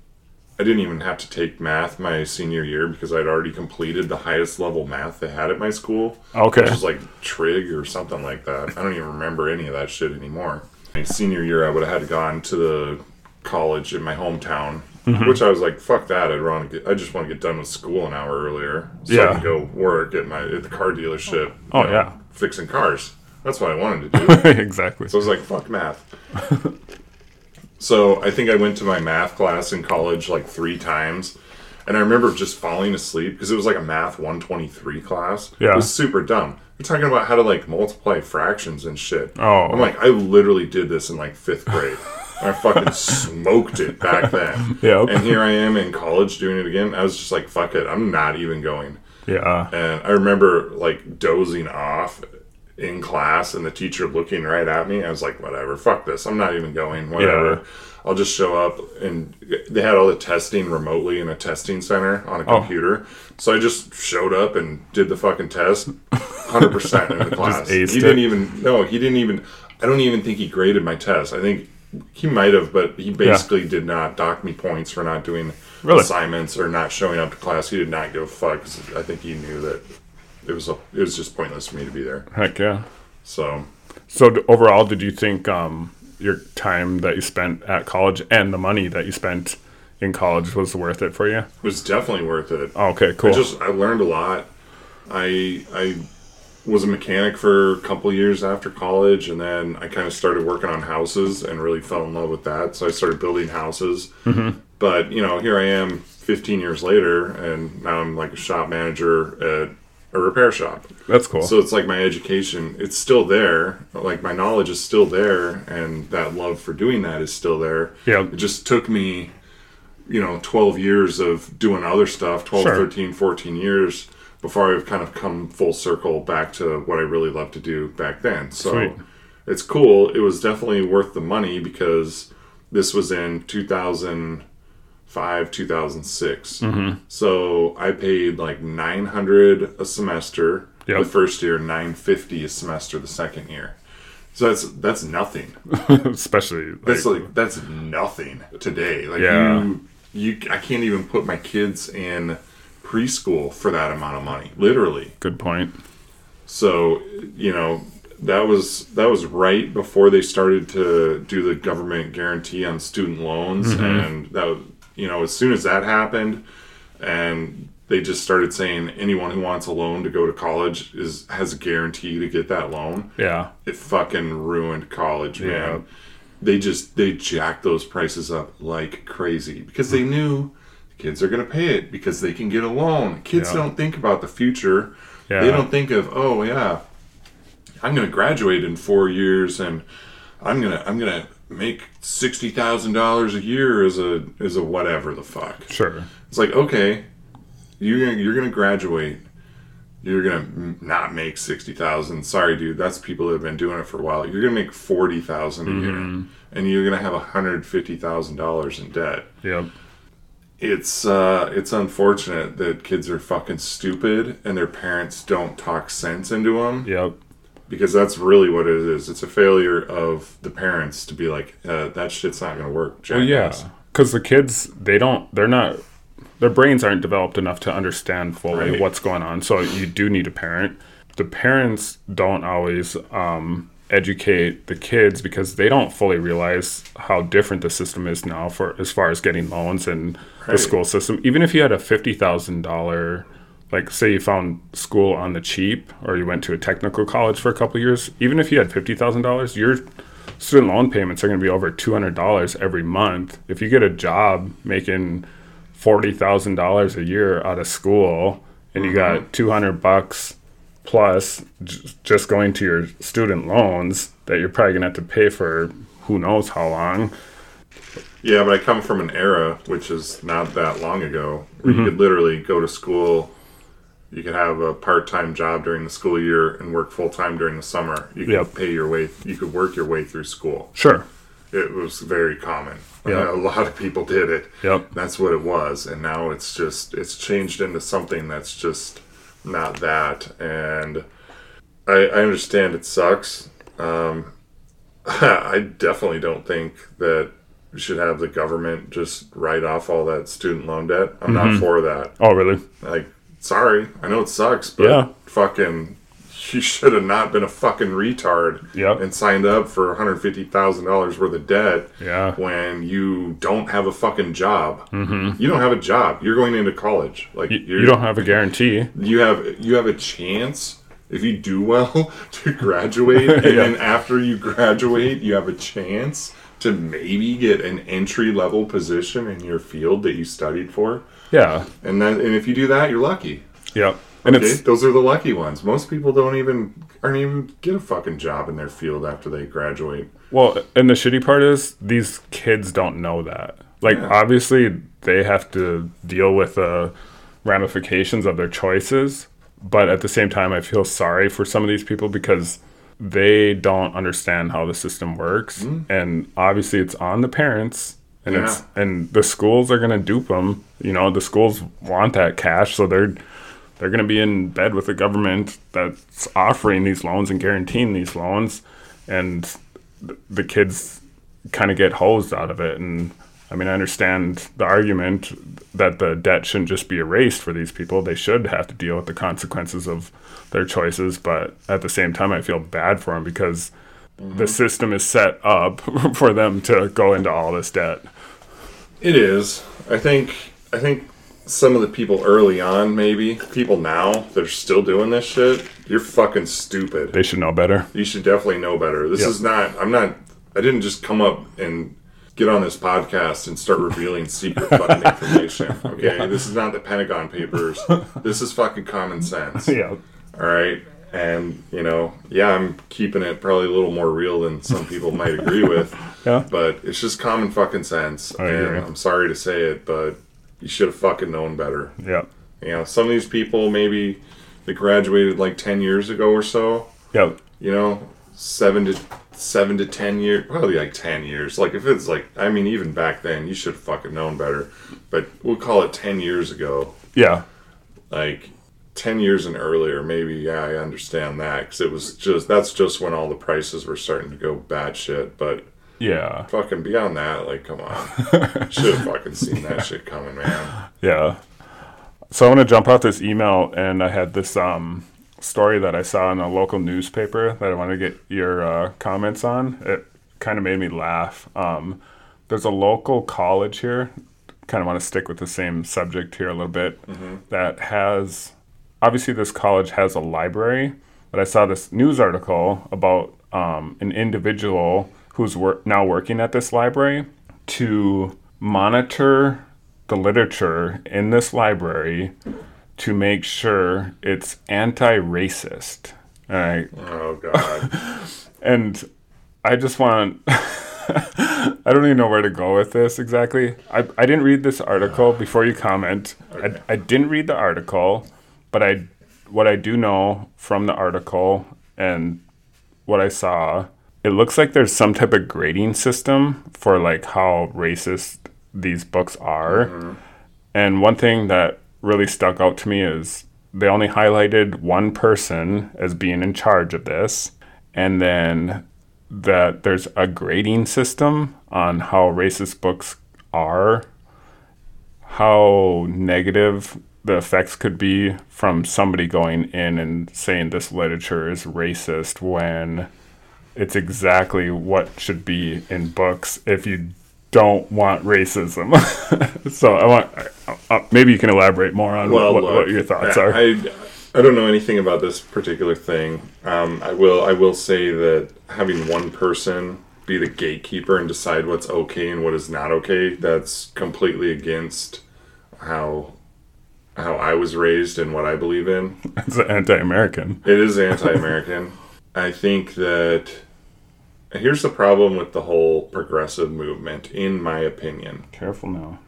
I didn't even have to take math my senior year because I'd already completed the highest level math they had at my school. Okay. Which was like trig or something like that. I don't even remember any of that shit anymore. My senior year, I would have had gone to the college in my hometown, Mm-hmm. which I was like, "Fuck that! I'd want to get. I just want to get done with school an hour earlier, so I Yeah. can go work at my at the car dealership. you Oh, yeah. fixing cars. That's what I wanted to do. exactly. So I was like, fuck math. so I think I went to my math class in college like three times. And I remember just falling asleep because it was like a math 123 class. Yeah. It was super dumb. We're talking about how to like multiply fractions and shit. Oh. I'm like, I literally did this in like fifth grade. I fucking smoked it back then. Yep. And here I am in college doing it again. I was just like, fuck it. I'm not even going. Yeah. And I remember like dozing off in class and the teacher looking right at me. I was like, whatever, fuck this. I'm not even going, whatever. Yeah. I'll just show up. And they had all the testing remotely in a testing center on a Oh. computer. So I just showed up and did the fucking test 100% in the class. he didn't it. even, no, he didn't even, I don't even think he graded my test. I think he might have, but he basically did not dock me points for not doing Really? assignments or not showing up to class. He did not give a fuck. I think he knew that it was a, it was just pointless for me to be there. Heck yeah. So So overall, did you think um, your time that you spent at college and the money that you spent in college was worth it for you? it was definitely worth it. Oh, okay, cool. I just I learned a lot. I I was a mechanic for a couple years after college, and then I kind of started working on houses and really fell in love with that. So I started building houses. Mm-hmm. But you know, here I am, 15 years later, and now I'm like a shop manager at a repair shop. That's cool. So it's like my education, it's still there. Like my knowledge is still there, and that love for doing that is still there. Yeah. It just took me, you know, 12 years of doing other stuff, 12, Sure. 13, 14 years before I've kind of come full circle back to what I really loved to do back then. So Sweet. it's cool. It was definitely worth the money because this was in 2005, 2006. Mm-hmm. So I paid like 900 a semester Yep. the first year, 950 a semester the second year. So that's that's nothing. Especially like, That's like that's nothing today. Like Yeah. you, you, I can't even put my kids in preschool for that amount of money, literally. good point. So you know that was that was right before they started to do the government guarantee on student loans, mm-hmm. and that you know as soon as that happened, and they just started saying anyone who wants a loan to go to college is has a guarantee to get that loan Yeah. it fucking ruined college, man. Yeah. They just they jacked those prices up like crazy because they knew kids are gonna pay it because they can get a loan. Kids Yeah. don't think about the future. Yeah. They don't think of oh yeah, I'm gonna graduate in four years and I'm gonna I'm gonna make sixty thousand dollars a year as a as a whatever the fuck. Sure. It's like okay, you're gonna, you're gonna graduate. you're gonna not make sixty thousand. Sorry, dude. That's people that have been doing it for a while. You're gonna make forty thousand a year, mm-hmm. and you're gonna have hundred fifty thousand dollars in debt. Yep. It's uh, it's unfortunate that kids are fucking stupid and their parents don't talk sense into them Yep. because that's really what it is. It's a failure of the parents to be like, uh, that shit's not gonna work. Well, yeah, because the kids they don't they're not their brains aren't developed enough to understand fully Right. what's going on. So you do need a parent. The parents don't always um, educate the kids because they don't fully realize how different the system is now for as far as getting loans and the school system. Even if you had a fifty thousand dollar like say you found school on the cheap or you went to a technical college for a couple years even if you had $50000 your student loan payments are going to be over $200 every month. If you get a job making $40000 a year out of school and you got mm-hmm. 200 bucks plus j- just going to your student loans that you're probably going to have to pay for who knows how long Yeah, but I come from an era which is not that long ago where Mm-hmm. you could literally go to school. You could have a part-time job during the school year and work full-time during the summer. You could Yep. pay your way. You could work your way through school. sure It was very common. Yep. a lot of people did it. Yep. That's what it was, and now it's just it's changed into something that's just not that. And I, I understand it sucks. Um, I definitely don't think that we should have the government just write off all that student loan debt. I'm Mm-hmm. not for that. oh really Like, sorry, I know it sucks, but Yeah. fucking, you should have not been a fucking retard Yep. and signed up for $150,000 worth of debt Yeah. when you don't have a fucking job. Mm-hmm. You don't have a job. You're going into college. Like you, you're, you don't have a guarantee you have you have a chance if you do well to graduate and then after you graduate you have a chance to maybe get an entry level position in your field that you studied for yeah and then and if you do that you're lucky yep and okay? it's those are the lucky ones most people don't even aren't even get a fucking job in their field after they graduate Well, and the shitty part is these kids don't know that. Like, Yeah. obviously, they have to deal with the ramifications of their choices. But at the same time, I feel sorry for some of these people because they don't understand how the system works. Mm-hmm. And obviously, it's on the parents. And it's and the schools are gonna dupe them. You know, the schools want that cash, so they're they're gonna be in bed with the government that's offering these loans and guaranteeing these loans, and th- the kids kind of get hosed out of it. And I mean, I understand the argument that the debt shouldn't just be erased for these people. They should have to deal with the consequences of their choices. But at the same time, I feel bad for them because the mm-hmm. system is set up for them to go into all this debt. It is. I think. I think some of the people early on, maybe people now they're still doing this shit, you're fucking stupid. They should know better. You should definitely know better. This Yep. is not. I'm not. I didn't just come up and get on this podcast and start revealing secret fucking information. Okay, this is not the Pentagon Papers. This is fucking common sense. Yeah. All right. And, you know, yeah, I'm keeping it probably a little more real than some people might agree with. Yeah. But it's just common fucking sense. I and agree. I'm sorry to say it, but you should have fucking known better. Yeah. You know, some of these people maybe they graduated like 10 years ago or so, Yeah. you know, seven to seven to 10 years, probably like 10 years. Like if it's like, I mean, even back then, you should have fucking known better. But we'll call it 10 years ago Yeah. like 10 years and earlier maybe yeah i understand that because it was just that's just when all the prices were starting to go batshit but Yeah. fucking beyond that like come on should have fucking seen that shit coming man Yeah. So I want to jump off this email, and I had this um, story that I saw in a local newspaper that I want to get your uh, comments on. It kind of made me laugh. Um, there's a local college here, kind of want to stick with the same subject here a little bit, that has obviously this college has a library, but I saw this news article about um, an individual who's wor- now working at this library to monitor the literature in this library to make sure it's anti-racist. All right, oh god and I just want. I don't even know where to go with this exactly. I, I didn't read this article before you comment. Okay. I, I didn't read the article, but I what I do know from the article and what I saw, it looks like there's some type of grading system for like how racist these books are. Mm-hmm. And one thing that really stuck out to me is they only highlighted one person as being in charge of this, and then that there's a grading system on how racist books are, how negative the effects could be from somebody going in and saying this literature is racist when it's exactly what should be in books. If you don't want racism. so I want uh, uh, maybe you can elaborate more on Well, what, look, what your thoughts I, are. I, I don't know anything about this particular thing. Um, I will I will say that having one person be the gatekeeper and decide what's okay and what is not okay, that's completely against how how I was raised and what I believe in. it's anti-American. It is anti-American. I think that here's the problem with the whole progressive movement, in my opinion. Careful now.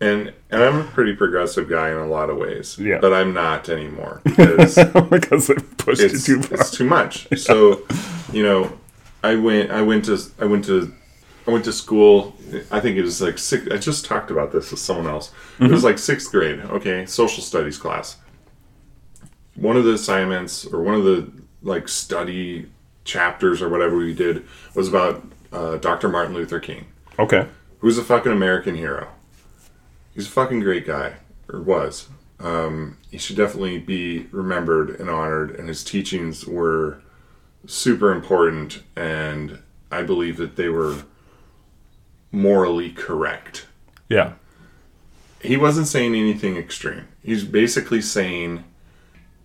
And, and I'm a pretty progressive guy in a lot of ways, Yeah. but I'm not anymore because because they pushed it's, it too far. it's too much. So, you know, I went I went to I went to I went to school. I think it was like six. I just talked about this with someone else. It Mm-hmm. was like sixth grade. Okay, social studies class. One of the assignments or one of the like study chapters or whatever we did was about uh, Dr. Martin Luther King Okay. who's a fucking American hero. He's a fucking great guy, or was. Um, he should definitely be remembered and honored, and his teachings were super important, and I believe that they were morally correct. Yeah. He wasn't saying anything extreme. He's basically saying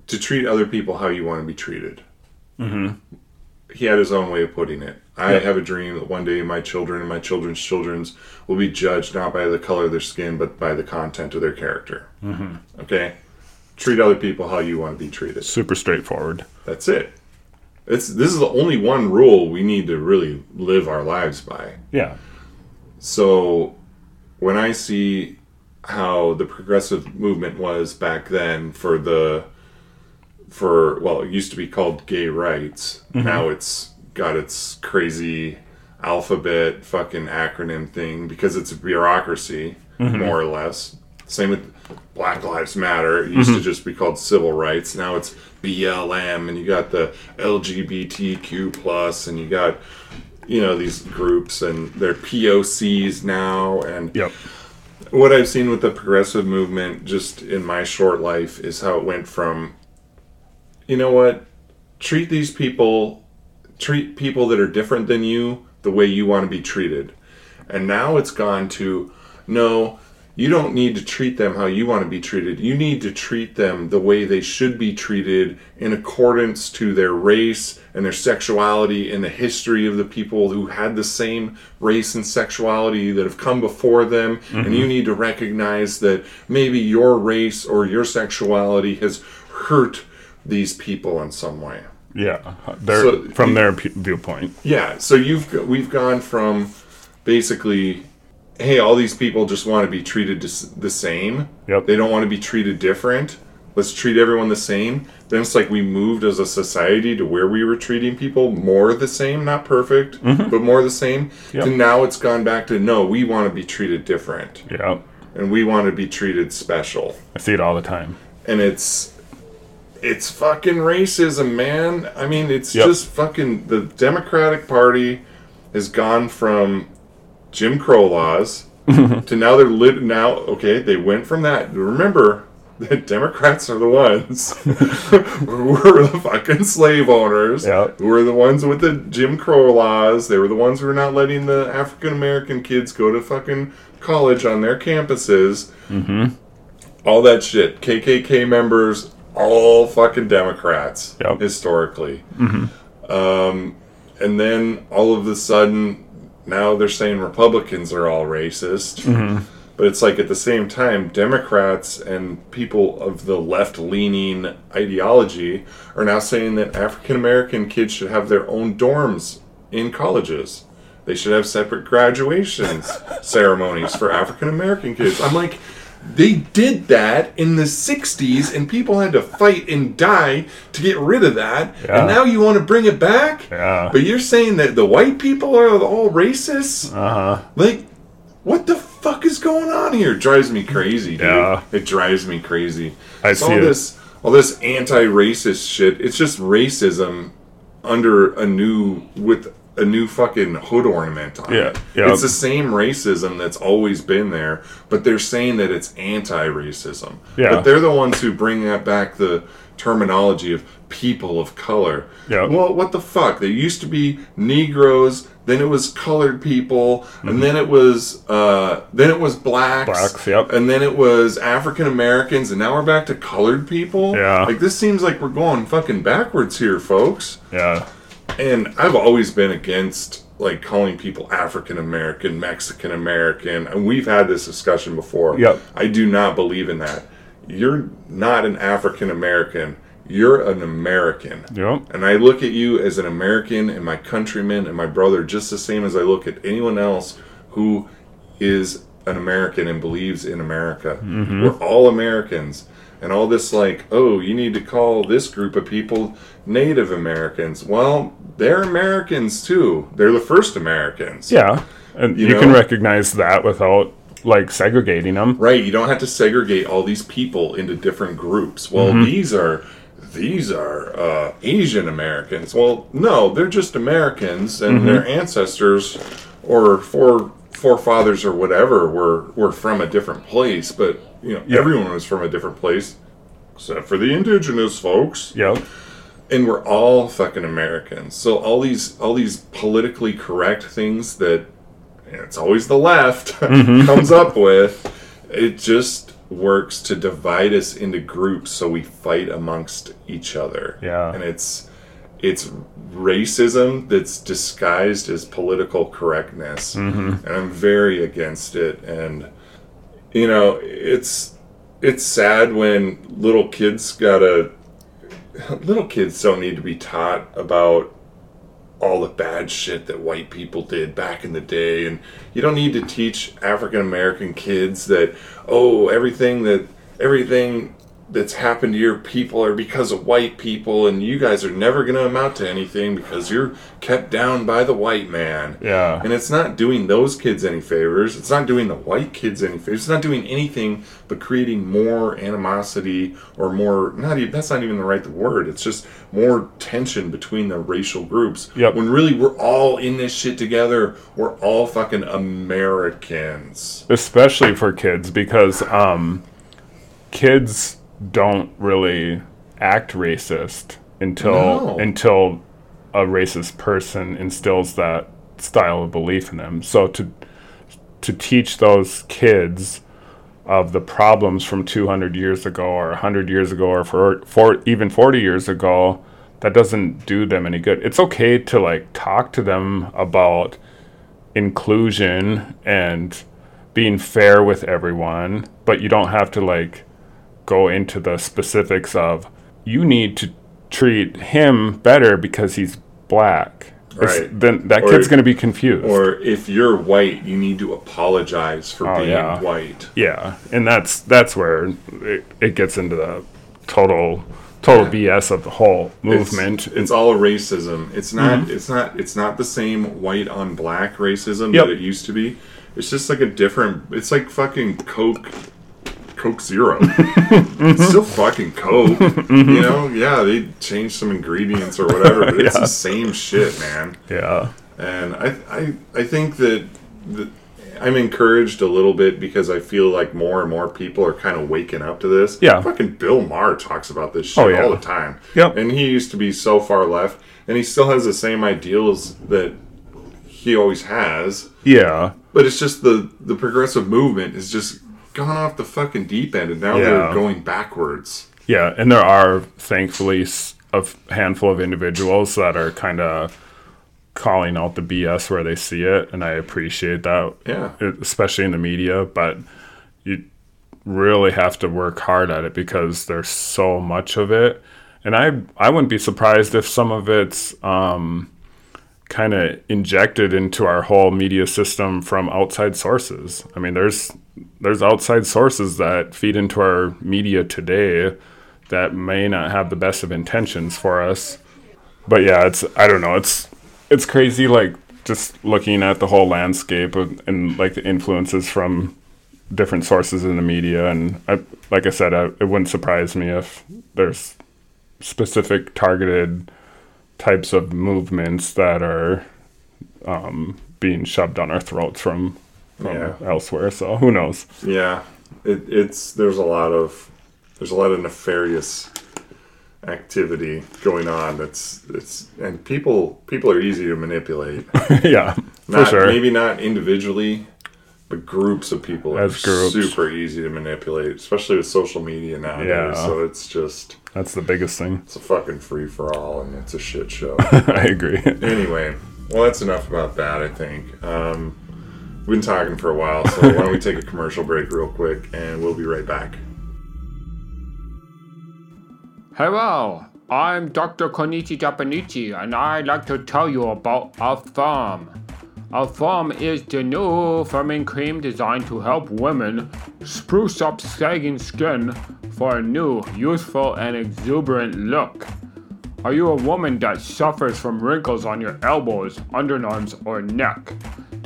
to treat other people how you want to be treated. He had his own way of putting it. I Yeah. have a dream that one day my children and my children's children's will be judged not by the color of their skin, but by the content of their character. Mm-hmm. Okay? Treat other people how you want to be treated. Super straightforward. That's it. It's this is the only one rule we need to really live our lives by. Yeah. So when I see how the progressive movement was back then for the for well, it used to be called gay rights. Mm-hmm. Now it's got its crazy alphabet fucking acronym thing because it's a bureaucracy, mm-hmm. more or less. Same with Black Lives Matter. It used to mm-hmm. just be called civil rights. Now it's BLM, and you got the LGBTQ plus, and you got you know these groups and they're POCs now. And Yep. what I've seen with the progressive movement, just in my short life, is how it went from, you know what, treat these people, treat people that are different than you the way you want to be treated. And now it's gone to, no, you don't need to treat them how you want to be treated. You need to treat them the way they should be treated in accordance to their race and their sexuality and the history of the people who had the same race and sexuality that have come before them. And you mm-hmm. need to recognize that maybe your race or your sexuality has hurt these people in some way. Yeah. Their, So- from their p- viewpoint. Yeah, so you've we've gone from basically, hey, all these people just want to be treated the same. Yep. They don't want to be treated different. Let's treat everyone the same. Then it's like we moved as a society to where we were treating people more the same, not perfect, mm-hmm. but more the same. Yep. To now it's gone back to no, we want to be treated different, Yeah. and we want to be treated special I see it all the time. and it's it's fucking racism, man. I mean, it's Yep. just fucking the Democratic Party has gone from Jim Crow laws to now they're lit now. Okay, they went from that. Remember, the Democrats are the ones who were the fucking slave owners. Yep. Who were the ones with the Jim Crow laws. They were the ones who were not letting the African American kids go to fucking college on their campuses mm-hmm. all that shit. KKK members, all fucking Democrats Yep. historically. Um, and then all of a sudden, now they're saying Republicans are all racist. But it's like at the same time, Democrats and people of the left leaning ideology are now saying that African American kids should have their own dorms in colleges. They should have separate graduations ceremonies for African American kids. I'm like, they did that in the 60s and people had to fight and die to get rid of that. Yeah. And now you want to bring it back? Yeah. But you're saying that the white people are all racists? Uh huh. Like, what the fuck is going on here? It drives me crazy, dude. Yeah. It drives me crazy. I It's see all it. this all this anti-racist shit. It's just racism under a new with a new fucking hood ornament on Yeah, it. yeah. It's the same racism that's always been there, but they're saying that it's anti-racism. Yeah. But they're the ones who bring that back the terminology of people of color. Yeah. Well, what the fuck? There used to be Negroes, then it was colored people, and then it was uh, then it was blacks, Mm-hmm. Blacks, yep. and then it was African Americans, and now we're back to colored people. Yeah. Like this seems like we're going fucking backwards here, folks. Yeah. And I've always been against like calling people African American, Mexican American, and we've had this discussion before. Yep. I do not believe in that. You're not an African American. You're an American. Yep. And I look at you as an American and my countrymen and my brother just the same as I look at anyone else who is an American and believes in America. Mm-hmm. We're all Americans. And all this, like, oh, you need to call this group of people Native Americans. Well, they're Americans too. They're the first Americans. Yeah. And You you, know? can recognize that without like segregating them. Right, you don't have to segregate all these people into different groups. Well, these are these are uh, Asian Americans. Well, no, they're just Americans, and their ancestors or fore forefathers or whatever were were from a different place. But you know, Yeah. everyone was from a different place, except for the indigenous folks Yep. And we're all fucking Americans. So all these all these politically correct things that it's always the left mm-hmm. comes up with, it just works to divide us into groups so we fight amongst each other. Yeah. And it's it's racism that's disguised as political correctness. Mm-hmm. And I'm very against it and you know, it's it's sad when little kids gotta little kids don't need to be taught about all the bad shit that white people did back in the day and you don't need to teach African American kids that oh everything that everything that's happened to your people are because of white people and you guys are never going to amount to anything because you're kept down by the white man. Yeah. And it's not doing those kids any favors. It's not doing the white kids any favors. It's not doing anything but creating more animosity or more not even that's not even the right word. It's just more tension between the racial groups. Yep. When really we're all in this shit together. We're all fucking Americans. especially for kids because um, kids don't really act racist until No. until a racist person instills that style of belief in them. So to to teach those kids of the problems from 200 years ago or 100 years ago or for, for even 40 years ago that doesn't do them any good. It's okay to like talk to them about inclusion and being fair with everyone, but you don't have to like go into the specifics of you need to treat him better because he's black. It's- Right. Then that Or- kid's going to be confused. Or if you're white, you need to apologize for Oh, being yeah. white. yeah, and that's that's where it, it gets into the total total BS of the whole movement. It's, it's all racism. It's not. Mm-hmm. It's not. It's not the same white on black racism Yep. that it used to be. It's just like a different. It's like fucking Coke. Coke Zero. it's still fucking Coke. Mm-hmm. You know? Yeah, they changed some ingredients or whatever, but it's the same shit, man. yeah, And I, I, I think that, that I'm encouraged a little bit because I feel like more and more people are kind of waking up to this. Yeah. Fucking Bill Maher talks about this oh, shit Oh, yeah. all the time. Yep. And he used to be so far left, and he still has the same ideals that he always has. yeah, But it's just the the progressive movement is just gone off the fucking deep end, and now Yeah. they're going backwards. yeah, and there are thankfully a handful of individuals that are kind of calling out the BS where they see it, and I appreciate that. Yeah. especially in the media, but you really have to work hard at it because there's so much of it. And I I wouldn't be surprised if some of it's um, kind of injected into our whole media system from outside sources. I mean, there's there's outside sources that feed into our media today that may not have the best of intentions for us. But yeah, it's I don't know, it's it's crazy like just looking at the whole landscape of, and like the influences from different sources in the media and I, like I said, I, it wouldn't surprise me if there's specific targeted types of movements that are um, being shoved on our throats from from Yeah. elsewhere. So who knows? Yeah, it, it's there's a lot of there's a lot of nefarious activity going on. That's it's and people people are easy to manipulate. yeah, for sure. Maybe not individually, but groups of people are groups. super easy to manipulate, especially with social media nowadays. Yeah. So it's just That's the biggest thing. it's a fucking free for all, and it's a shit show. I agree. anyway, well, that's enough about that. I think um, we've been talking for a while, so why don't we take a commercial break real quick, and we'll be right back. Hello, I'm Dr. Konichi Japanichi, and I'd like to tell you about Affirm. farm is the new firming cream designed to help women spruce up sagging skin for a new, youthful, and exuberant look. Are you a woman that suffers from wrinkles on your elbows, underarms, or neck?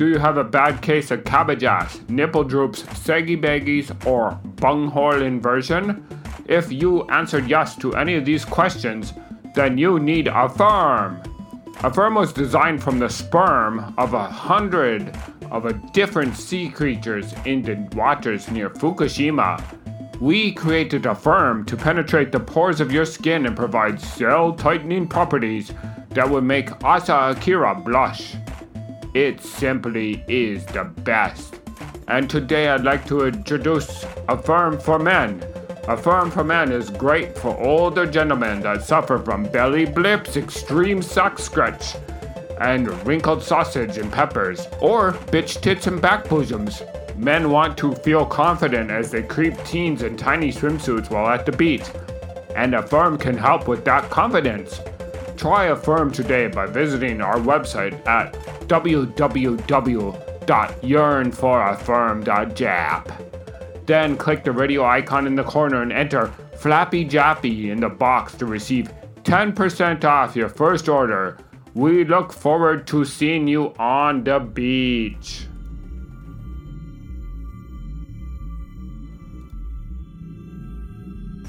Do you have a bad case of cabbage ass, nipple droops, saggy baggies, or bunghole inversion? If you answered yes to any of these questions, then you need a firm. A Affirm was designed from the sperm of a hundred of a different sea creatures in the waters near Fukushima. We created a firm to penetrate the pores of your skin and provide cell tightening properties that would make Asa Akira blush. It simply is the best. And today I'd like to introduce a firm for Men. A firm for Men is great for older gentlemen that suffer from belly blips, extreme sock scratch, and wrinkled sausage and peppers, or bitch tits and back bosoms. Men want to feel confident as they creep teens in tiny swimsuits while at the beach, and a firm can help with that confidence. Try Affirm today by visiting our website at www.yearnforaffirm.jap. Then click the radio icon in the corner and enter Flappy Jappy in the box to receive 10% off your first order. We look forward to seeing you on the beach.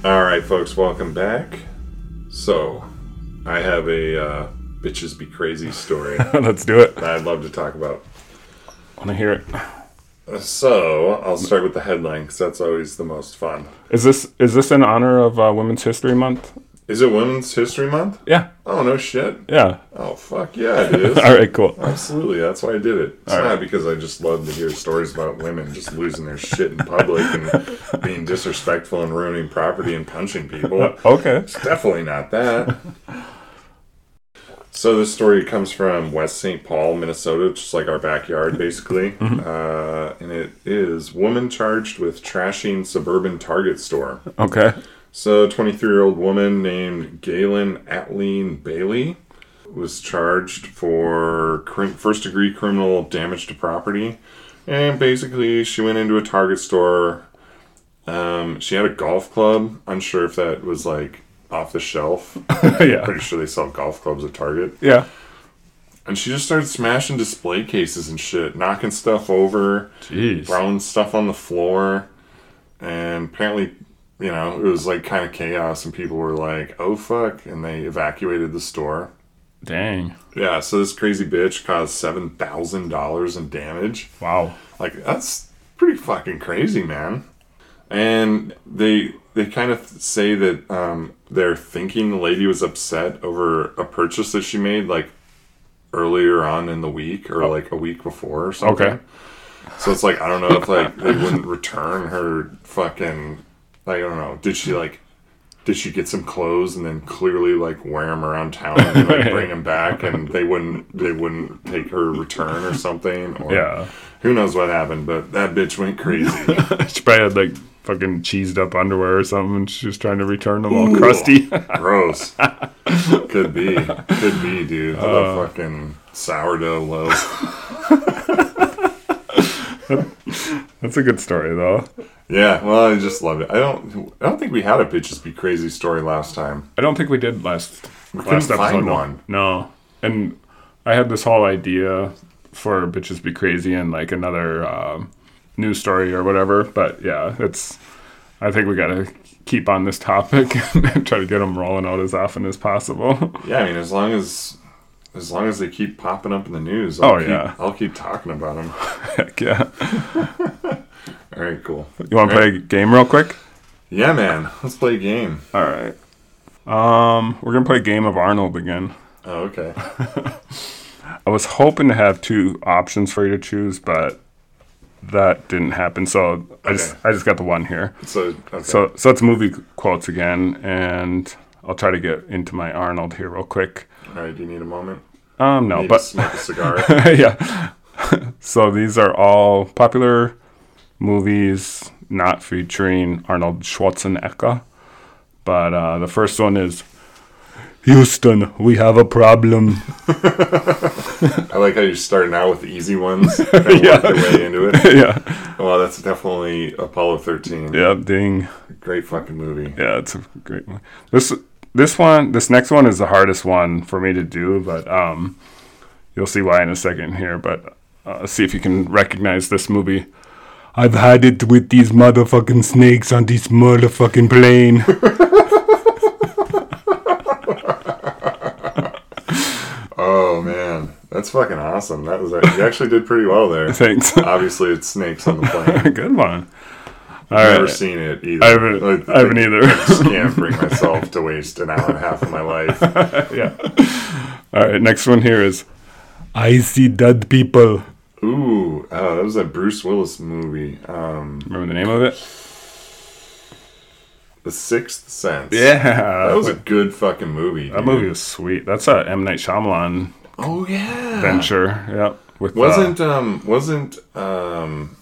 All right, folks, welcome back. So, I have a uh, bitches be crazy story Let's do it. I'd love to talk about. Want to hear it? So, I'll start with the headline because that's always the most fun. Is this is this in honor of uh, Women's History Month? Is it Women's History Month? Yeah, Oh no shit! yeah. Oh fuck yeah, it is. All right, cool. Absolutely, that's why I did it. It's not because I just love to hear stories about women just losing their shit in public and being disrespectful and ruining property and punching people. Okay. It's definitely not that. So this story comes from West St. Paul, Minnesota, just like our backyard, basically. Uh, and it is woman charged with trashing suburban Target store. Okay. So, 23 year old woman named Galen Atleen Bailey was charged for first degree criminal damage to property. And basically, she went into a Target store. Um, she had a golf club. Unsure if that was like off the shelf. yeah. Pretty sure they sell golf clubs at Target. Yeah. And she just started smashing display cases and shit, knocking stuff over Jeez. throwing stuff on the floor and apparently you know it was like kind of chaos and people were like oh fuck and they evacuated the store Dang. yeah so this crazy bitch caused $7000 in damage Wow. like that's pretty fucking crazy man and they they kind of say that um, they're thinking the lady was upset over a purchase that she made like earlier on in the week or like a week before or something Okay. so it's like I don't know if like they wouldn't return her fucking like I don't know. Did she like did she get some clothes and then clearly like wear them around town and like bring them back and they wouldn't they wouldn't take her return or something or Yeah. who knows what happened but that bitch went crazy. she probably had like fucking cheesed up underwear or something and she was trying to return them all crusty. Gross. Could be. Could be, dude. the fucking sourdough loaf. That's a good story though. Yeah, well, I just loved it. I don't, I don't think we had a bitches be crazy story last time. I don't think we did last couldn't last episode. find no. one. No, and I had this whole idea for bitches be crazy and like another um, news story or whatever. But yeah, it's. I think we gotta keep on this topic and try to get them rolling out as often as possible. Yeah, I mean, as long as, as long as they keep popping up in the news, I'll Oh, keep, yeah. I'll keep talking about them. Heck yeah! All right, cool. You want to play a game real quick? Yeah, man, let's play a game. All right. Um, we're gonna play Game of Arnold again. Oh, okay. I was hoping to have two options for you to choose, but that didn't happen. So I just I just got the one here. So, okay. So so it's movie quotes again, and I'll try to get into my Arnold here real quick. all right, do you need a moment? Um, no, but smoke a cigar. yeah. so these are all popular movies not featuring Arnold Schwarzenegger. But uh, the first one is Houston, we have a problem. I like how you're starting out with the easy ones and work your way into it. yeah. Well, that's definitely Apollo 13. Yeah, ding. Great fucking movie. Yeah, it's a great one. This this one, this next one is the hardest one for me to do, but um, you'll see why in a second here. But uh, see if you can recognize this movie. I've had it with these motherfucking snakes on this motherfucking plane. Oh man, that's fucking awesome. That was you actually did pretty well there. Thanks. Obviously, it's snakes on the plane. Good one. All I've never right. seen it either. I haven't- I haven't either. I just can't bring myself to waste an hour and a half of my life. Yeah. All right. Next one here is I see dead people. Ooh, oh, that was a Bruce Willis movie. Um, Remember the name of it? The Sixth Sense. Yeah. that was a good fucking movie. that movie was sweet. That's a M Night Shyamalan Oh yeah. venture. Yep. With uh, Wasn't um wasn't um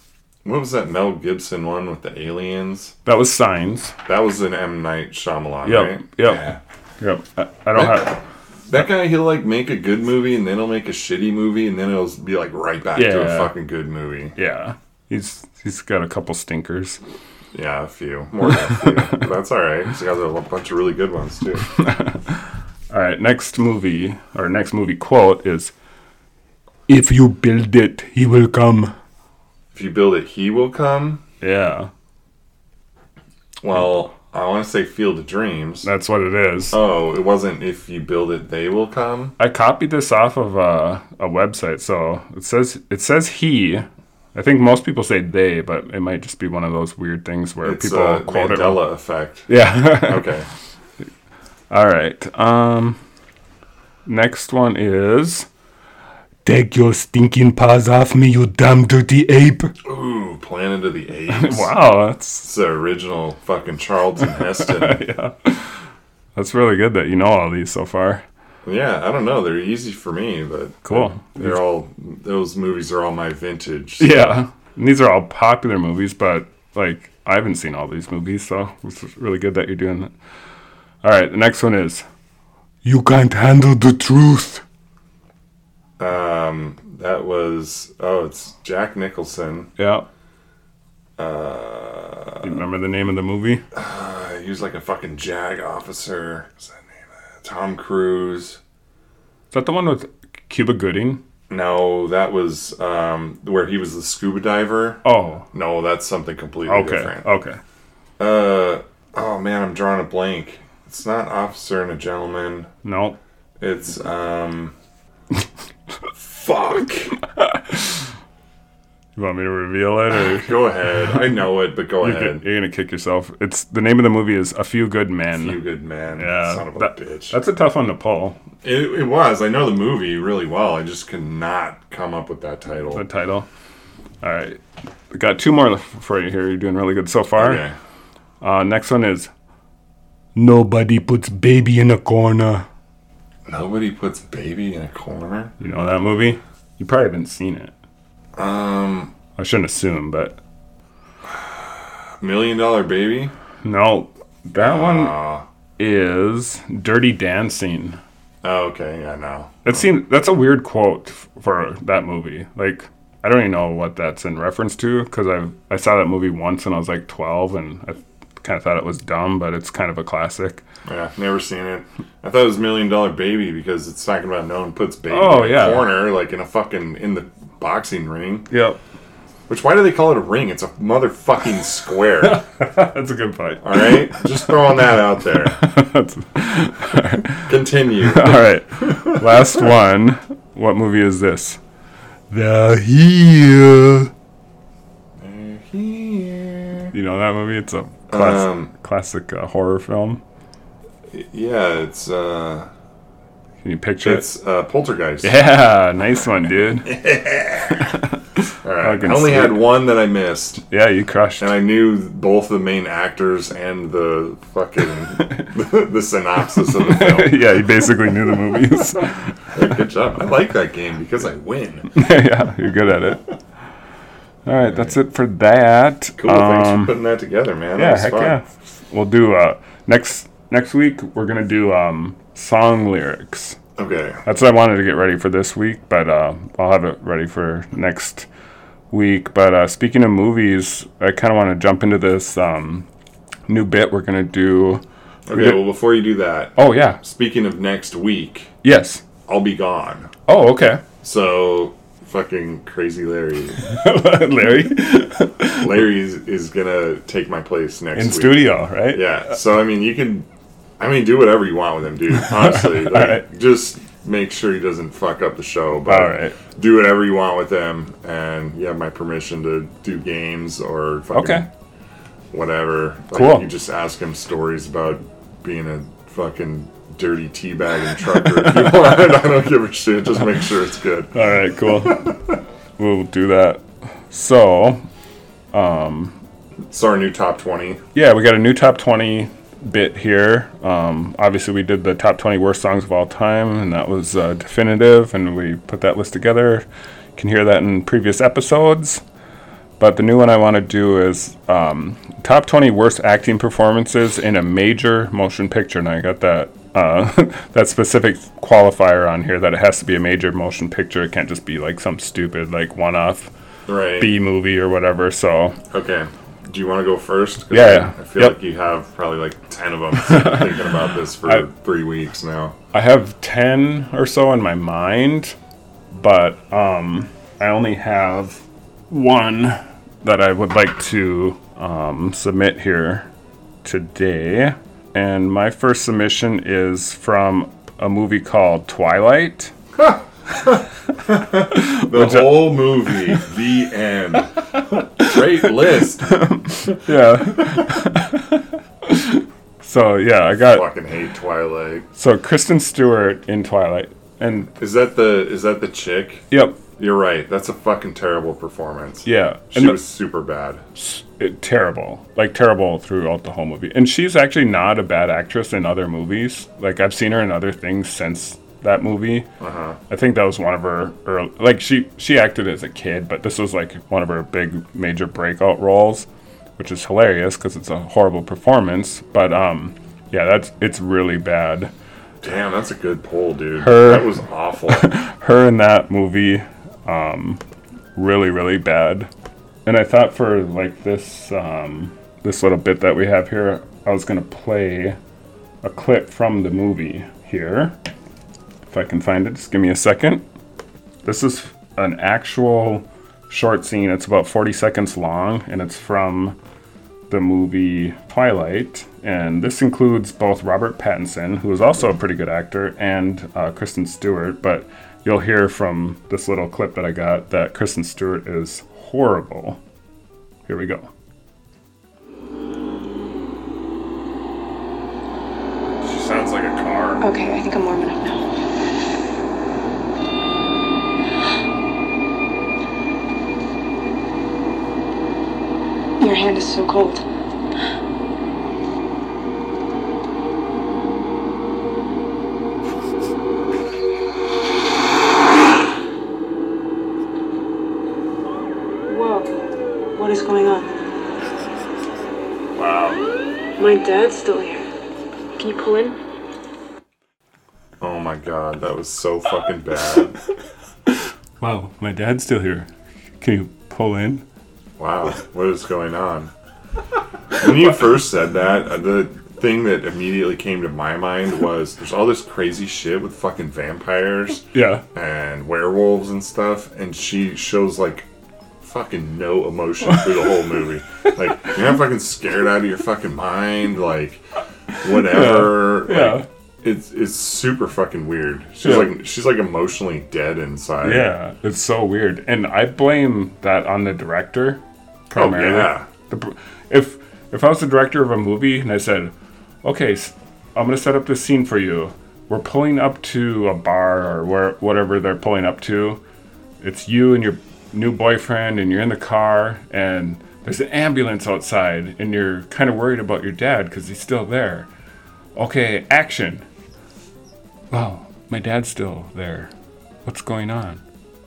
what was that Mel Gibson one with the aliens? that was Signs. That was an M Night Shyamalan, Yep, right? yep. Yeah. Yep. I, I don't have. That guy, he'll like make a good movie and then he'll make a shitty movie and then it'll be like right back to a fucking good movie. Yeah. He's he's got a couple stinkers. Yeah, a few. More than a few. But that's alright. He's got a bunch of really good ones too. All right. Next movie or next movie quote is, "If you build it, he will come." If you build it, he will come. Yeah. Well, I want to say Field of Dreams. That's what it is. Oh, it wasn't if you build it, they will come. I copied this off of uh, a website, so it says it says he. I think most people say they, but it might just be one of those weird things where It's people a quote it. Mandela effect. Yeah. Okay. All right. Um. Next one is. Take your stinking paws off me, you damn dirty ape! Ooh, Planet of the Apes. Wow, that's It's the original fucking Charlton Heston. yeah. That's really good that you know all these so far. yeah, I don't know. They're easy for me, but Cool. They're all those movies are all my vintage. Yeah, and these are all popular movies, but like I haven't seen all these movies, so it's really good that you're doing that. All right, the next one is. You can't handle the truth. Um, that was oh, it's Jack Nicholson. Yeah. Uh, Do you remember the name of the movie? uh, he was like a fucking JAG officer. What's that name? Tom Cruise. Is that the one with Cuba Gooding? No, that was um where he was the scuba diver. Oh, No, that's something completely okay, different. okay. Uh oh man, I'm drawing a blank. It's not officer and a gentleman. No, It's um fuck. you want me to reveal it, or Go ahead. I know it, but go you're, ahead. g- you're gonna kick yourself? It's the name of the movie is A Few Good Men. You good man. yeah, Son of a that- bitch. that's a tough one to pull. It, it was. I know the movie really well. I just cannot come up with that title. The title. All right, we got two more for you here. You're doing really good so far. Okay. Uh, next one is Nobody puts baby in a corner. Nobody puts baby in a corner. You know that movie? You probably haven't seen it. Um, I shouldn't assume, but Million Dollar Baby. no, that one Uh, is Dirty Dancing. oh, okay. Yeah, no. That seems that's a weird quote for that movie. Like I don't even know what that's in reference to because I I saw that movie once when I was like 12 and I kind of thought it was dumb, but it's kind of a classic. Yeah, never seen it. I thought it was Million Dollar Baby because it's talking about no one puts baby Oh, in a corner like in a fucking in the boxing ring. Yep, Which why do they call it a ring? It's a motherfucking square. that's a good point. All right, just throwing that out there. Continue. All right, last one. What movie is this? The Here. Here. You know that movie? It's a class- Um, classic uh, horror film. Yeah, it's uh, Can you picture it? it's uh, Poltergeist. Yeah, nice one, dude. All right. I only had one that I missed, Yeah, you crushed. and I knew both the main actors and the fucking the, synopsis of the film. yeah, you basically knew the movies. Good job. I like that game because I win. yeah, you're good at it. All right, that's it for that. Cool. thanks Um, for putting that together, man. Yeah, heck fun. yeah. We'll do uh next next week. We're gonna do um song lyrics. Okay. That's what I wanted to get ready for this week, but uh, I'll have it ready for next week. But uh, speaking of movies, I kind of want to jump into this um, new bit we're gonna do. Okay. Well, before you do that, Oh yeah, speaking of next week, yes. I'll be gone. Oh okay, So, fucking crazy Larry. Larry Larry is, is gonna take my place next in week. studio, right? Yeah. So I mean, you can, I mean, do whatever you want with him, dude. Honestly, like, right. just make sure he doesn't fuck up the show. But All right. do whatever you want with him, and you have my permission to do games or fucking Okay. whatever. Like, Cool. You just ask him stories about being a fucking dirty teabagging trucker. if you want. I don't give a shit. Just make sure it's good. All right, cool. we'll do that. So It's our new top twenty. yeah, we got a new top 20 bit here. Um, obviously, we did the top 20 worst songs of all time, and that was uh, definitive, and we put that list together. You can hear that in previous episodes. But the new one I want to do is um, top 20 worst acting performances in a major motion picture, and I got that uh, that specific qualifier on here that it has to be a major motion picture. It can't just be like some stupid like one-off Right. B movie or whatever. So Okay. Do you want to go first? Yeah, I. I feel Yep. like you have probably like 10 of them. Thinking about this for I- three weeks now. I have 10 or so in my mind, but um, I only have one that I would like to um, submit here today. And my first submission is from a movie called Twilight. The whole movie, the end. Great list. Yeah. so, yeah, I got. Fucking hate Twilight. So, Kristen Stewart in Twilight. And, Is that the is that the chick? yep, You're right. That's a fucking terrible performance. yeah. She And the- was super bad. it, terrible, like terrible throughout the whole movie. And she's actually not a bad actress in other movies. Like I've seen her in other things since that movie. Uh-huh. I think that was one of her, early, like she she acted as a kid, but this was like one of her big major breakout roles, which is hilarious because it's a horrible performance. But um, yeah, that's it's really bad. Damn, that's a good poll, dude. Her- That was awful. her in that movie um, really really bad. And i thought for like this um, this little bit that we have here i was to play a clip from the movie here. If i can find it just give me a second. This is an actual short scene. It's about 40 seconds long and it's from the movie Twilight, and this includes both Robert Pattinson, who is also a pretty good actor, and uh, Kristen Stewart. But you'll hear from this little clip that I got that Kristen Stewart is horrible. Here we go. she sounds like a car. Okay, I think I'm warm enough now. Your hand is so cold. Whoa. What is going on? Wow. My dad's still here. Can you pull in? Oh my god, that was so fucking bad. Wow, my dad's still here. Can you pull in? Wow, what is going on? When you first said that, uh, the thing that immediately came to my mind was there's all this crazy shit with fucking vampires Yeah. and werewolves and stuff, and she shows like fucking no emotion through the whole movie. Like you're not fucking scared out of your fucking mind, like whatever. Yeah. Like, it's it's super fucking weird. She's Yeah. like she's like emotionally dead inside. Yeah, it's so weird, and I blame that on the director primarily. Oh, yeah. The if if I was the director of a movie and I said, "Okay, I'm gonna set up this scene for you. We're pulling up to a bar or where whatever they're pulling up to. It's you and your new boyfriend, and you're in the car, and there's an ambulance outside, and you're kind of worried about your dad because he's still there. Okay, action. Wow, my dad's still there. What's going on?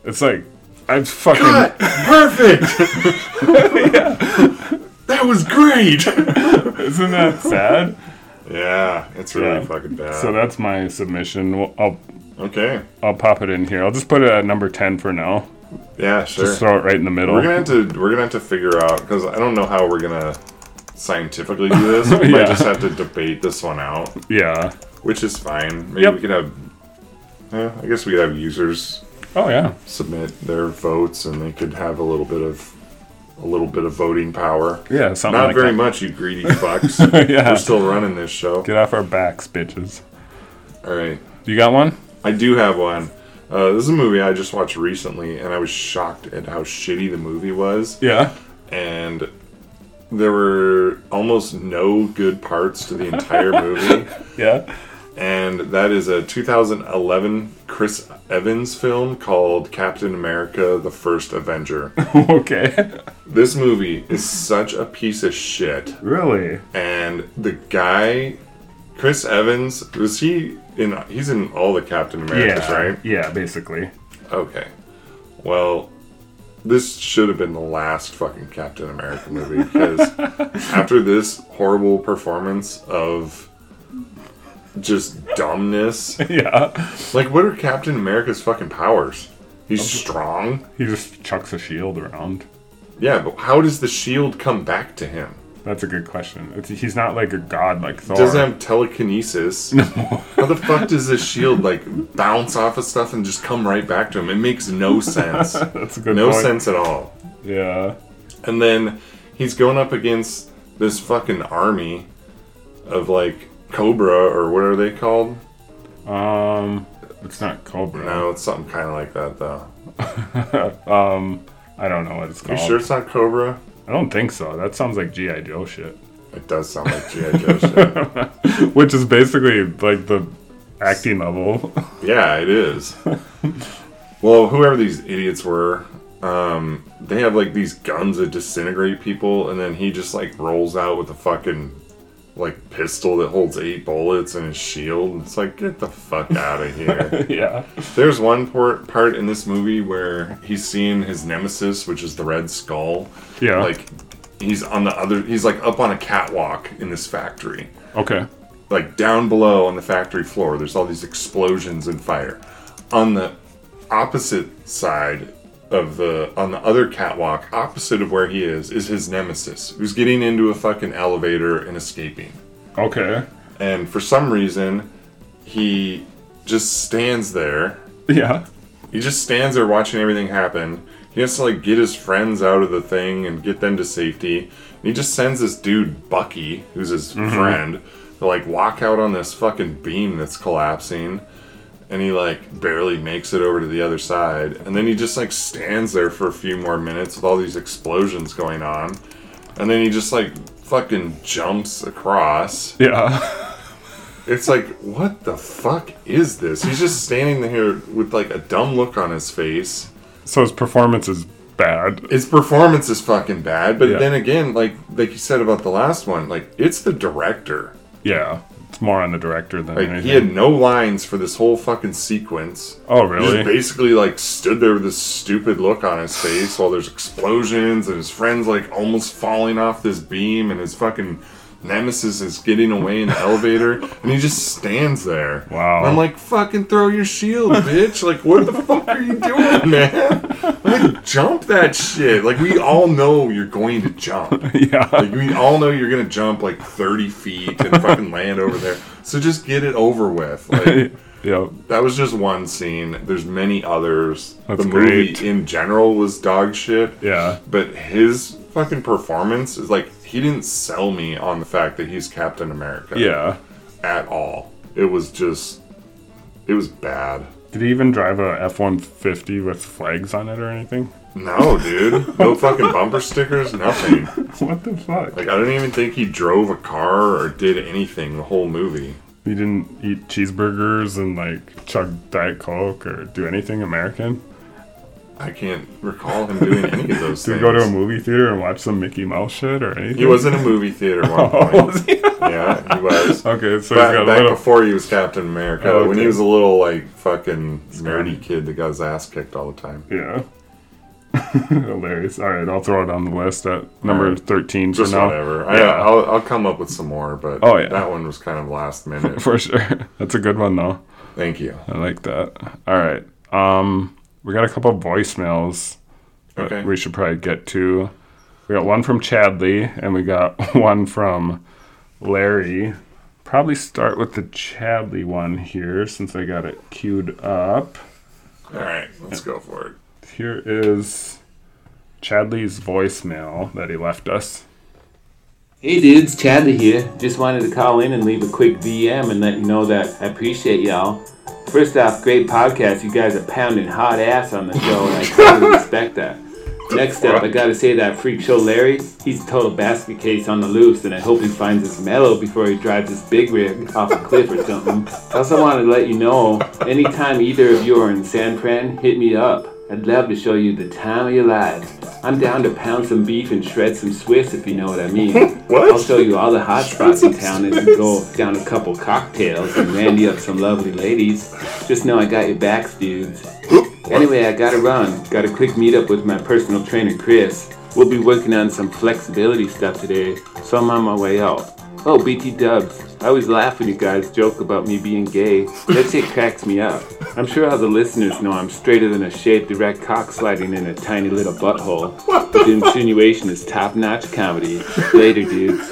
It's like I'm fucking Cut! Perfect! That was great! isn't that sad? yeah, it's really Yeah. fucking bad. So that's my submission. Well, I'll okay. I'll pop it in here. I'll just put it at number ten for now. Yeah, sure. Just throw it right in the middle. We're gonna have to we're gonna have to figure out because I don't know how we're gonna scientifically do this. We might just have to debate this one out, Yeah. which is fine. Maybe Yep. we could have. eh, I guess we could have users Oh yeah. submit their votes, and they could have a little bit of a little bit of voting power. Yeah. Something Not like very that. much, you greedy fucks. Yeah. We're still running this show. Get off our backs, bitches. All right. You got one? I do have one. Uh, this is a movie I just watched recently, and I was shocked at how shitty the movie was. Yeah. And there were almost no good parts to the entire movie. Yeah. And that is a 2011 Chris Evans film called Captain America the First Avenger. okay. this movie is such a piece of shit. really? And the guy, Chris Evans, was he in? He's in all the Captain Americas, Yeah. right? Yeah. Basically. Okay. Well, this should have been the last fucking Captain America movie because after this horrible performance of just dumbness, yeah. like what are Captain America's fucking powers? He's strong. He just chucks a shield around. Yeah, but how does the shield come back to him? That's a good question. It's, he's not like a god like Thor. Doesn't have telekinesis. No. How the fuck does this shield like bounce off of stuff and just come right back to him? It makes no sense. That's a good no point. sense at all. Yeah. And then he's going up against this fucking army of like Cobra or what are they called? Um. It's not Cobra. No, it's something kind of like that though. Um, I don't know what it's called. You called. sure it's not Cobra? I don't think so. That sounds like GI Joe shit. It does sound like GI Joe shit. Which is basically like the acting level. Yeah, it is. well, whoever these idiots were, um, they have like these guns that disintegrate people, and then he just like rolls out with a fucking like pistol that holds eight bullets and a shield. It's like get the fuck out of here. yeah. There's one part part in this movie where he's seeing his nemesis, which is the Red Skull. Yeah. Like he's on the other. He's like up on a catwalk in this factory Okay. like down below on the factory floor there's all these explosions and fire on the opposite side of the on the other catwalk opposite of where he is is his nemesis who's getting into a fucking elevator and escaping Okay. and for some reason he just stands there Yeah. he just stands there watching everything happen. He has to like get his friends out of the thing and get them to safety. And he just sends this dude Bucky, who's his mm-hmm. friend, to like walk out on this fucking beam that's collapsing. And he like barely makes it over to the other side. And then he just like stands there for a few more minutes with all these explosions going on. And then he just like fucking jumps across. Yeah. It's like, what the fuck is this? He's just standing there with like a dumb look on his face. so his performance is bad. His performance is fucking bad, but Yeah. then again, like like you said about the last one, like it's the director. Yeah. More on the director than Like anything. he had no lines for this whole fucking sequence. oh, really? He basically like stood there with this stupid look on his face while there's explosions and his friends like almost falling off this beam and his fucking Nemesis is getting away in the elevator, and he just stands there. Wow. And I'm like, fucking throw your shield, bitch! Like, what the fuck are you doing, man? Like, jump that shit. Like, we all know you're going to jump. yeah. Like, we all know you're gonna jump like 30 feet and fucking land over there. So just get it over with. Like, yep. that was just one scene. There's many others. That's the movie great. in general was dog shit. Yeah. But his fucking performance is like he didn't sell me on the fact that he's Captain America. Yeah. At all. It was just it was bad. Did he even drive a F one fifty with flags on it or anything? No, dude. No fucking bumper stickers, nothing. What the fuck? Like I don't even think he drove a car or did anything the whole movie. He didn't eat cheeseburgers and like chug Diet Coke or do anything American. I can't recall him doing any of those Did things. he go to a movie theater and watch some Mickey Mouse shit or anything? He was in a movie theater at one Oh, point. was he? Yeah, he was. Okay, so he's back, back little. before he was Captain America, Oh, when he was a little like fucking nerdy kid that got his ass kicked all the time. Yeah. Hilarious. All right, I'll throw it on the list at number. 13 for Just now. whatever. I, Yeah, I'll, I'll come up with some more, but Oh, yeah. that one was kind of last minute. for sure. That's a good one, though. Thank you. I like that. All right. Um, we got a couple voicemails that Okay. we should probably get to. We got one from Chadley, and we got one from Larry. Probably start with the Chadley one here since I got it queued up. All right, let's go for it. Here is Chadley's voicemail that he left us. Hey dudes, Chadley here. Just wanted to call in and leave a quick DM and let you know that I appreciate y'all. First off, great podcast. You guys are pounding hot ass on the show, and I totally respect that. Next up, I gotta say that freak show Larry, he's a total basket case on the loose, and I hope he finds his mellow before he drives his big rig off a cliff or something. I also wanted to let you know, anytime either of you are in San Fran, hit me up. I'd love to show you the time of your lives. I'm down to pound some beef and shred some Swiss if you know what I mean. What? I'll show you all the hot spots in town and go down a couple cocktails and randy up some lovely ladies. Just know I got your backs, dudes. Anyway, I gotta run. Got a quick meetup with my personal trainer, Chris. We'll be working on some flexibility stuff today, so I'm on my way out. Oh, BT dubs. I always laugh when you guys joke about me being gay. That shit cracks me up. I'm sure all the listeners know I'm straighter than a shaved erect cock sliding in a tiny little butthole. But the insinuation is top notch comedy. Later, dudes.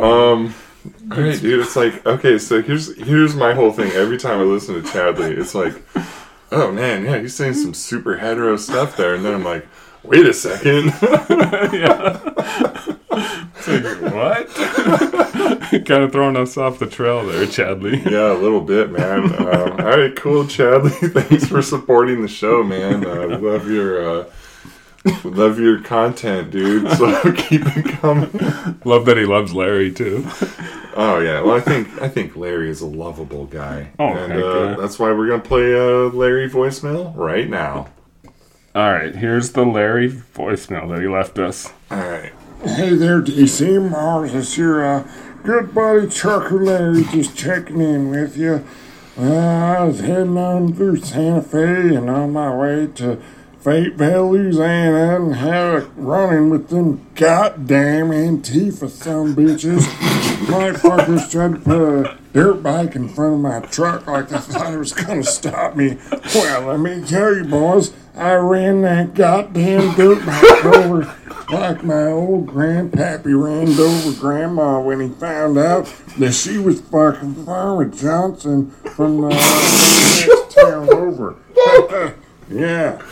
Um, right, dude. It's like okay, so here's here's my whole thing. Every time I listen to Chadley, it's like, oh man, yeah, he's saying some super hetero stuff there, and then I'm like, wait a second. Yeah, What? kind of throwing us off the trail there, Chadley. Yeah, a little bit, man. Um, all right, cool, Chadley. Thanks for supporting the show, man. Uh, love your uh, love your content, dude. So keep it coming. Love that he loves Larry too. Oh yeah, well I think I think Larry is a lovable guy, Oh, and uh, yeah. that's why we're gonna play uh, Larry voicemail right now. All right, here's the Larry voicemail that he left us. All right. Hey there, DC Mars. It's your uh, good buddy Trucker Larry just checking in with you. Uh, I was heading on through Santa Fe and on my way to Fayetteville, Louisiana, and had a running with them goddamn Antifa some bitches. Motherfuckers tried to put a dirt bike in front of my truck like I thought it was gonna stop me. Well, let me tell you, boys, I ran that goddamn dirt bike over like my old grandpappy ran over grandma when he found out that she was fucking Farmer Johnson from the next town over. yeah.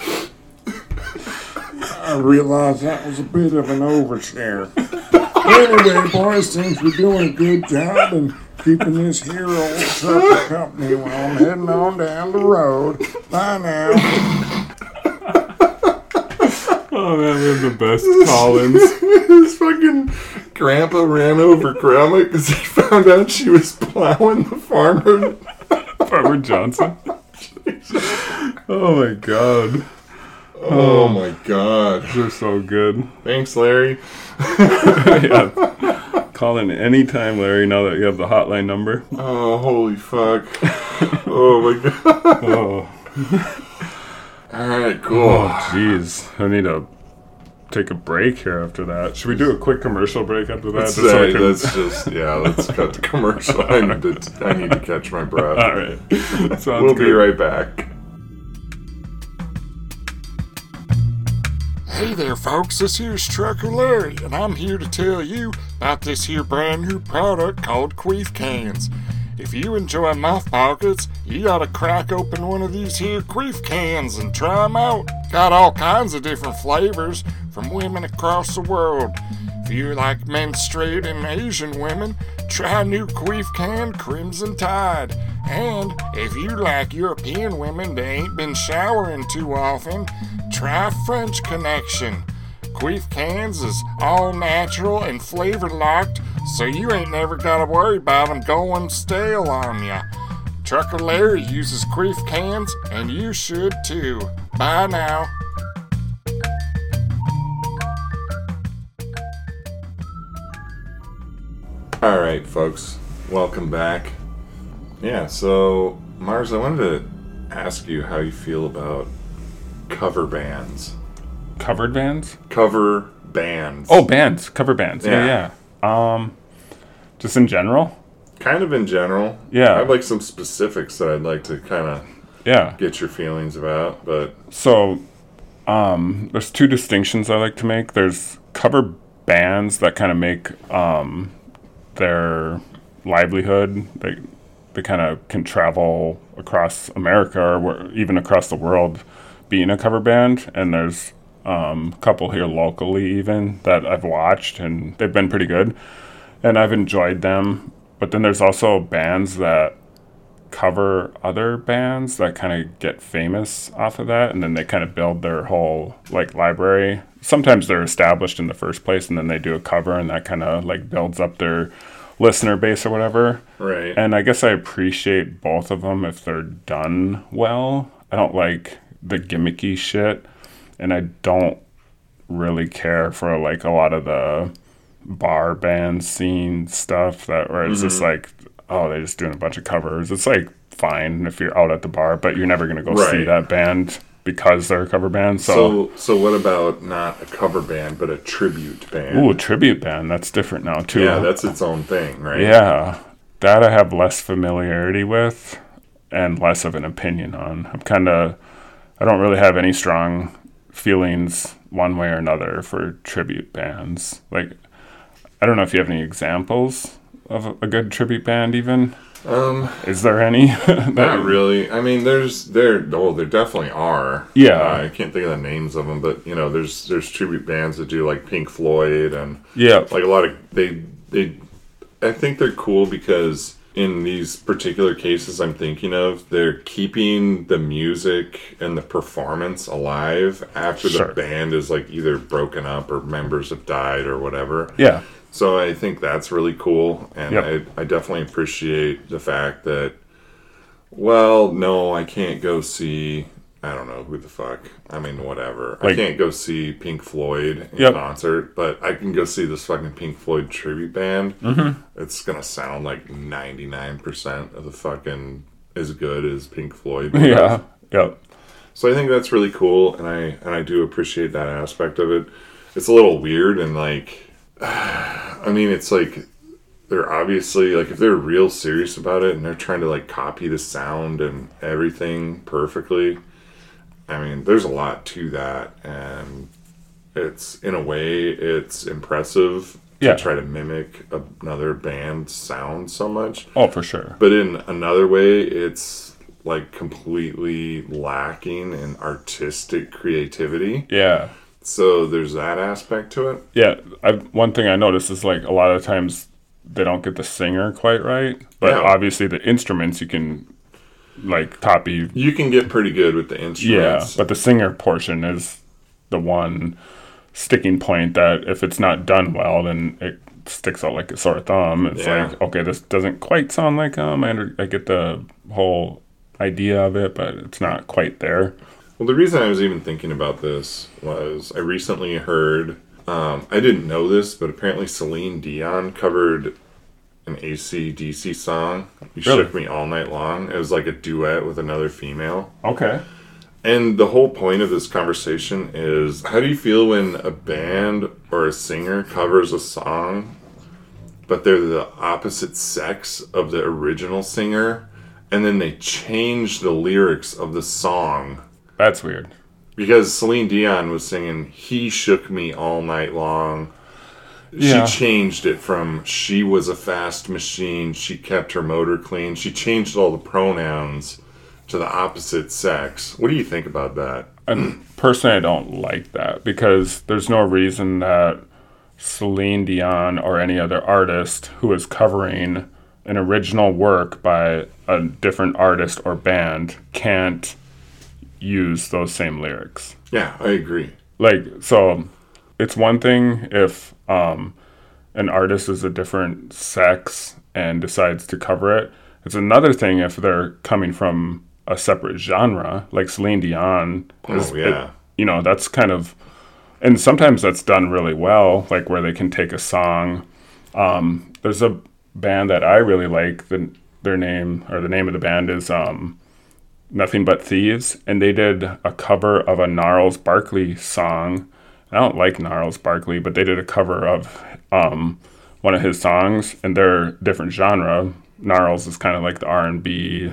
I realized that was a bit of an overshare. Anyway, boys, seems we're doing a good job and keeping this here old truck company while I'm heading on down the road. Bye now. Oh man, we're the best Collins. His fucking grandpa ran over grandma because he found out she was plowing the farmer. Farmer Johnson. oh my god. Oh, oh my god. They're so good. Thanks, Larry. yeah. Call in anytime, Larry, now that you have the hotline number. Oh, holy fuck. Oh my god. Oh, All right, cool. oh jeez. I need a take a break here after that. Should we do a quick commercial break after that? Let's, Just so say, can- let's just yeah. Let's cut the commercial. I need to, I need to catch my breath. All right. Sounds we'll good. be right back. Hey there, folks. This here's Trucker Larry, and I'm here to tell you about this here brand new product called Queef Cans. If you enjoy mouth pockets, you to crack open one of these here Queef Cans and try 'em out. Got all kinds of different flavors from women across the world. If you like menstruating Asian women, try new Queef Can Crimson Tide. And if you like European women that ain't been showering too often, try French Connection. Queef Cans is all natural and flavor locked, so you ain't never gotta worry about 'em going stale on ya. Trucker Larry uses Queef Cans, and you should too. Bye now. All right, folks, welcome back. Yeah, so Mars, I wanted to ask you how you feel about cover bands. covered bands. Cover bands. Oh, bands, cover bands. Yeah, Yeah. yeah. Um, just in general. kind of in general. Yeah. I have like some specifics that I'd like to kind of Yeah. get your feelings about, but So, um, there's two distinctions I like to make. There's cover bands that kind of make um, their livelihood. They they kind of can travel across America or even across the world being a cover band. And there's um, a couple here locally even that I've watched and they've been pretty good, and I've enjoyed them. But then there's also bands that cover other bands that kind of get famous off of that and then they kind of build their whole like library sometimes they're established in the first place and then they do a cover and that kind of like builds up their listener base or whatever right. and i guess i appreciate both of them if they're done well i don't like the gimmicky shit and i don't really care for like a lot of the bar band scene stuff that where it's just mm-hmm. like oh they're just doing a bunch of covers. It's like fine if you're out at the bar but you're never going to go see that band because they're a cover band so, so, so what about not a cover band, but a tribute band? ooh a tribute band that's different now too. Yeah, that's its own thing, right? yeah that i have less familiarity with and less of an opinion on. I'm kind of i don't really have any strong feelings one way or another for tribute bands like i don't know if you have any examples of a, good tribute band even Um, is there any not really. I mean, there's there. Oh, there definitely are. Yeah. Uh, I can't think of the names of them, but you know, there's there's tribute bands that do like Pink Floyd and yeah like a lot of they they. I think they're cool because in these particular cases I'm thinking of, they're keeping the music and the performance alive after Sure. the band is like either broken up or members have died or whatever. yeah So I think that's really cool, and Yep. I, I definitely appreciate the fact that. Well, no, I can't go see. I don't know who the fuck. I mean, whatever. I can't go see Pink Floyd in Yep. concert, but I can go see this fucking Pink Floyd tribute band. Mm-hmm. It's gonna sound like ninety nine percent of the fucking as good as Pink Floyd. yeah yeah So I think that's really cool, and I and I do appreciate that aspect of it. It's a little weird, and like, I mean, it's like they're obviously like if they're real serious about it, and they're trying to like copy the sound and everything perfectly. I mean, there's a lot to that, and it's in a way it's impressive Yeah. to try to mimic another band's sound so much. oh for sure But in another way, it's like completely lacking in artistic creativity. yeah So there's that aspect to it. Yeah, I, one thing I noticed is like a lot of times they don't get the singer quite right, but Yeah. obviously the instruments you can like copy. You can get pretty good with the instruments. Yeah, but the singer portion is the one sticking point that if it's not done well, then it sticks out like a sore thumb. It's Yeah. like okay, this doesn't quite sound like um. I, under, I get the whole idea of it, but it's not quite there. Well, the reason I was even thinking about this was I recently heard. Um, I didn't know this, but apparently Celine Dion covered an AC/DC song. You Really? shook me all night long. It was like a duet with another female. Okay. And the whole point of this conversation is how do you feel when a band or a singer covers a song, but they're the opposite sex of the original singer, and then they change the lyrics of the song? That's weird. Because Celine Dion was singing He Shook Me All Night Long. Yeah. She changed it from she was a fast machine, she kept her motor clean. She changed all the pronouns to the opposite sex. What do you think about that? And personally, I don't like that because there's no reason that Celine Dion or any other artist who is covering an original work by a different artist or band can't use those same lyrics. Yeah, I agree. Like, so it's one thing if um, an artist is a different sex and decides to cover it. It's another thing if they're coming from a separate genre, like Celine Dion. is- Oh, yeah. you know, that's kind of, and sometimes that's done really well, like where they can take a song. Um, there's a band that I really like. The, their name or the name of the band is um, Nothing But Thieves, and they did a cover of a Gnarls Barkley song. I don't like Gnarls Barkley, but they did a cover of um, one of his songs, and they're different genre. Gnarls is kind of like the R and B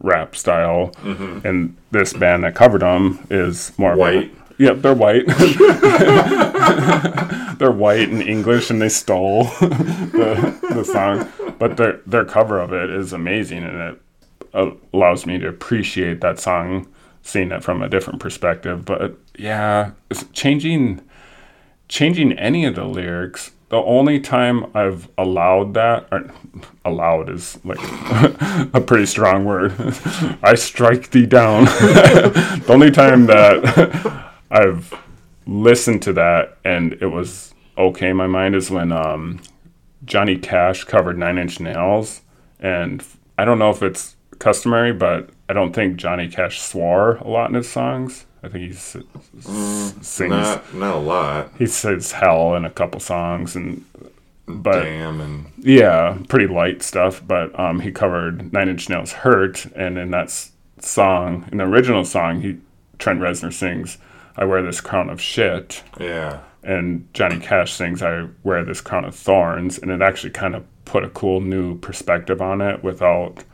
rap style, and this band that covered them is more of a- White. Yep, they're white. they're white and English, and they stole the, the song. But their their cover of it is amazing, and it uh, allows me to appreciate that song, seeing it from a different perspective. But yeah, changing changing any of the lyrics. The only time I've allowed that, allowed is like a pretty strong word. I strike thee down. the only time that I've listened to that and it was okay in my mind is when um, Johnny Cash covered Nine Inch Nails, and I don't know if it's customary, but I don't think Johnny Cash swore a lot in his songs. I think he s- sings. Not not a lot. he says hell in a couple songs, and but Damn and yeah, pretty light stuff. But um, he covered Nine Inch Nails "Hurt," and in that song, in the original song, he Trent Reznor sings, "I wear this crown of shit." yeah. and Johnny Cash sings I wear this crown of thorns and it actually kind of put a cool new perspective on it without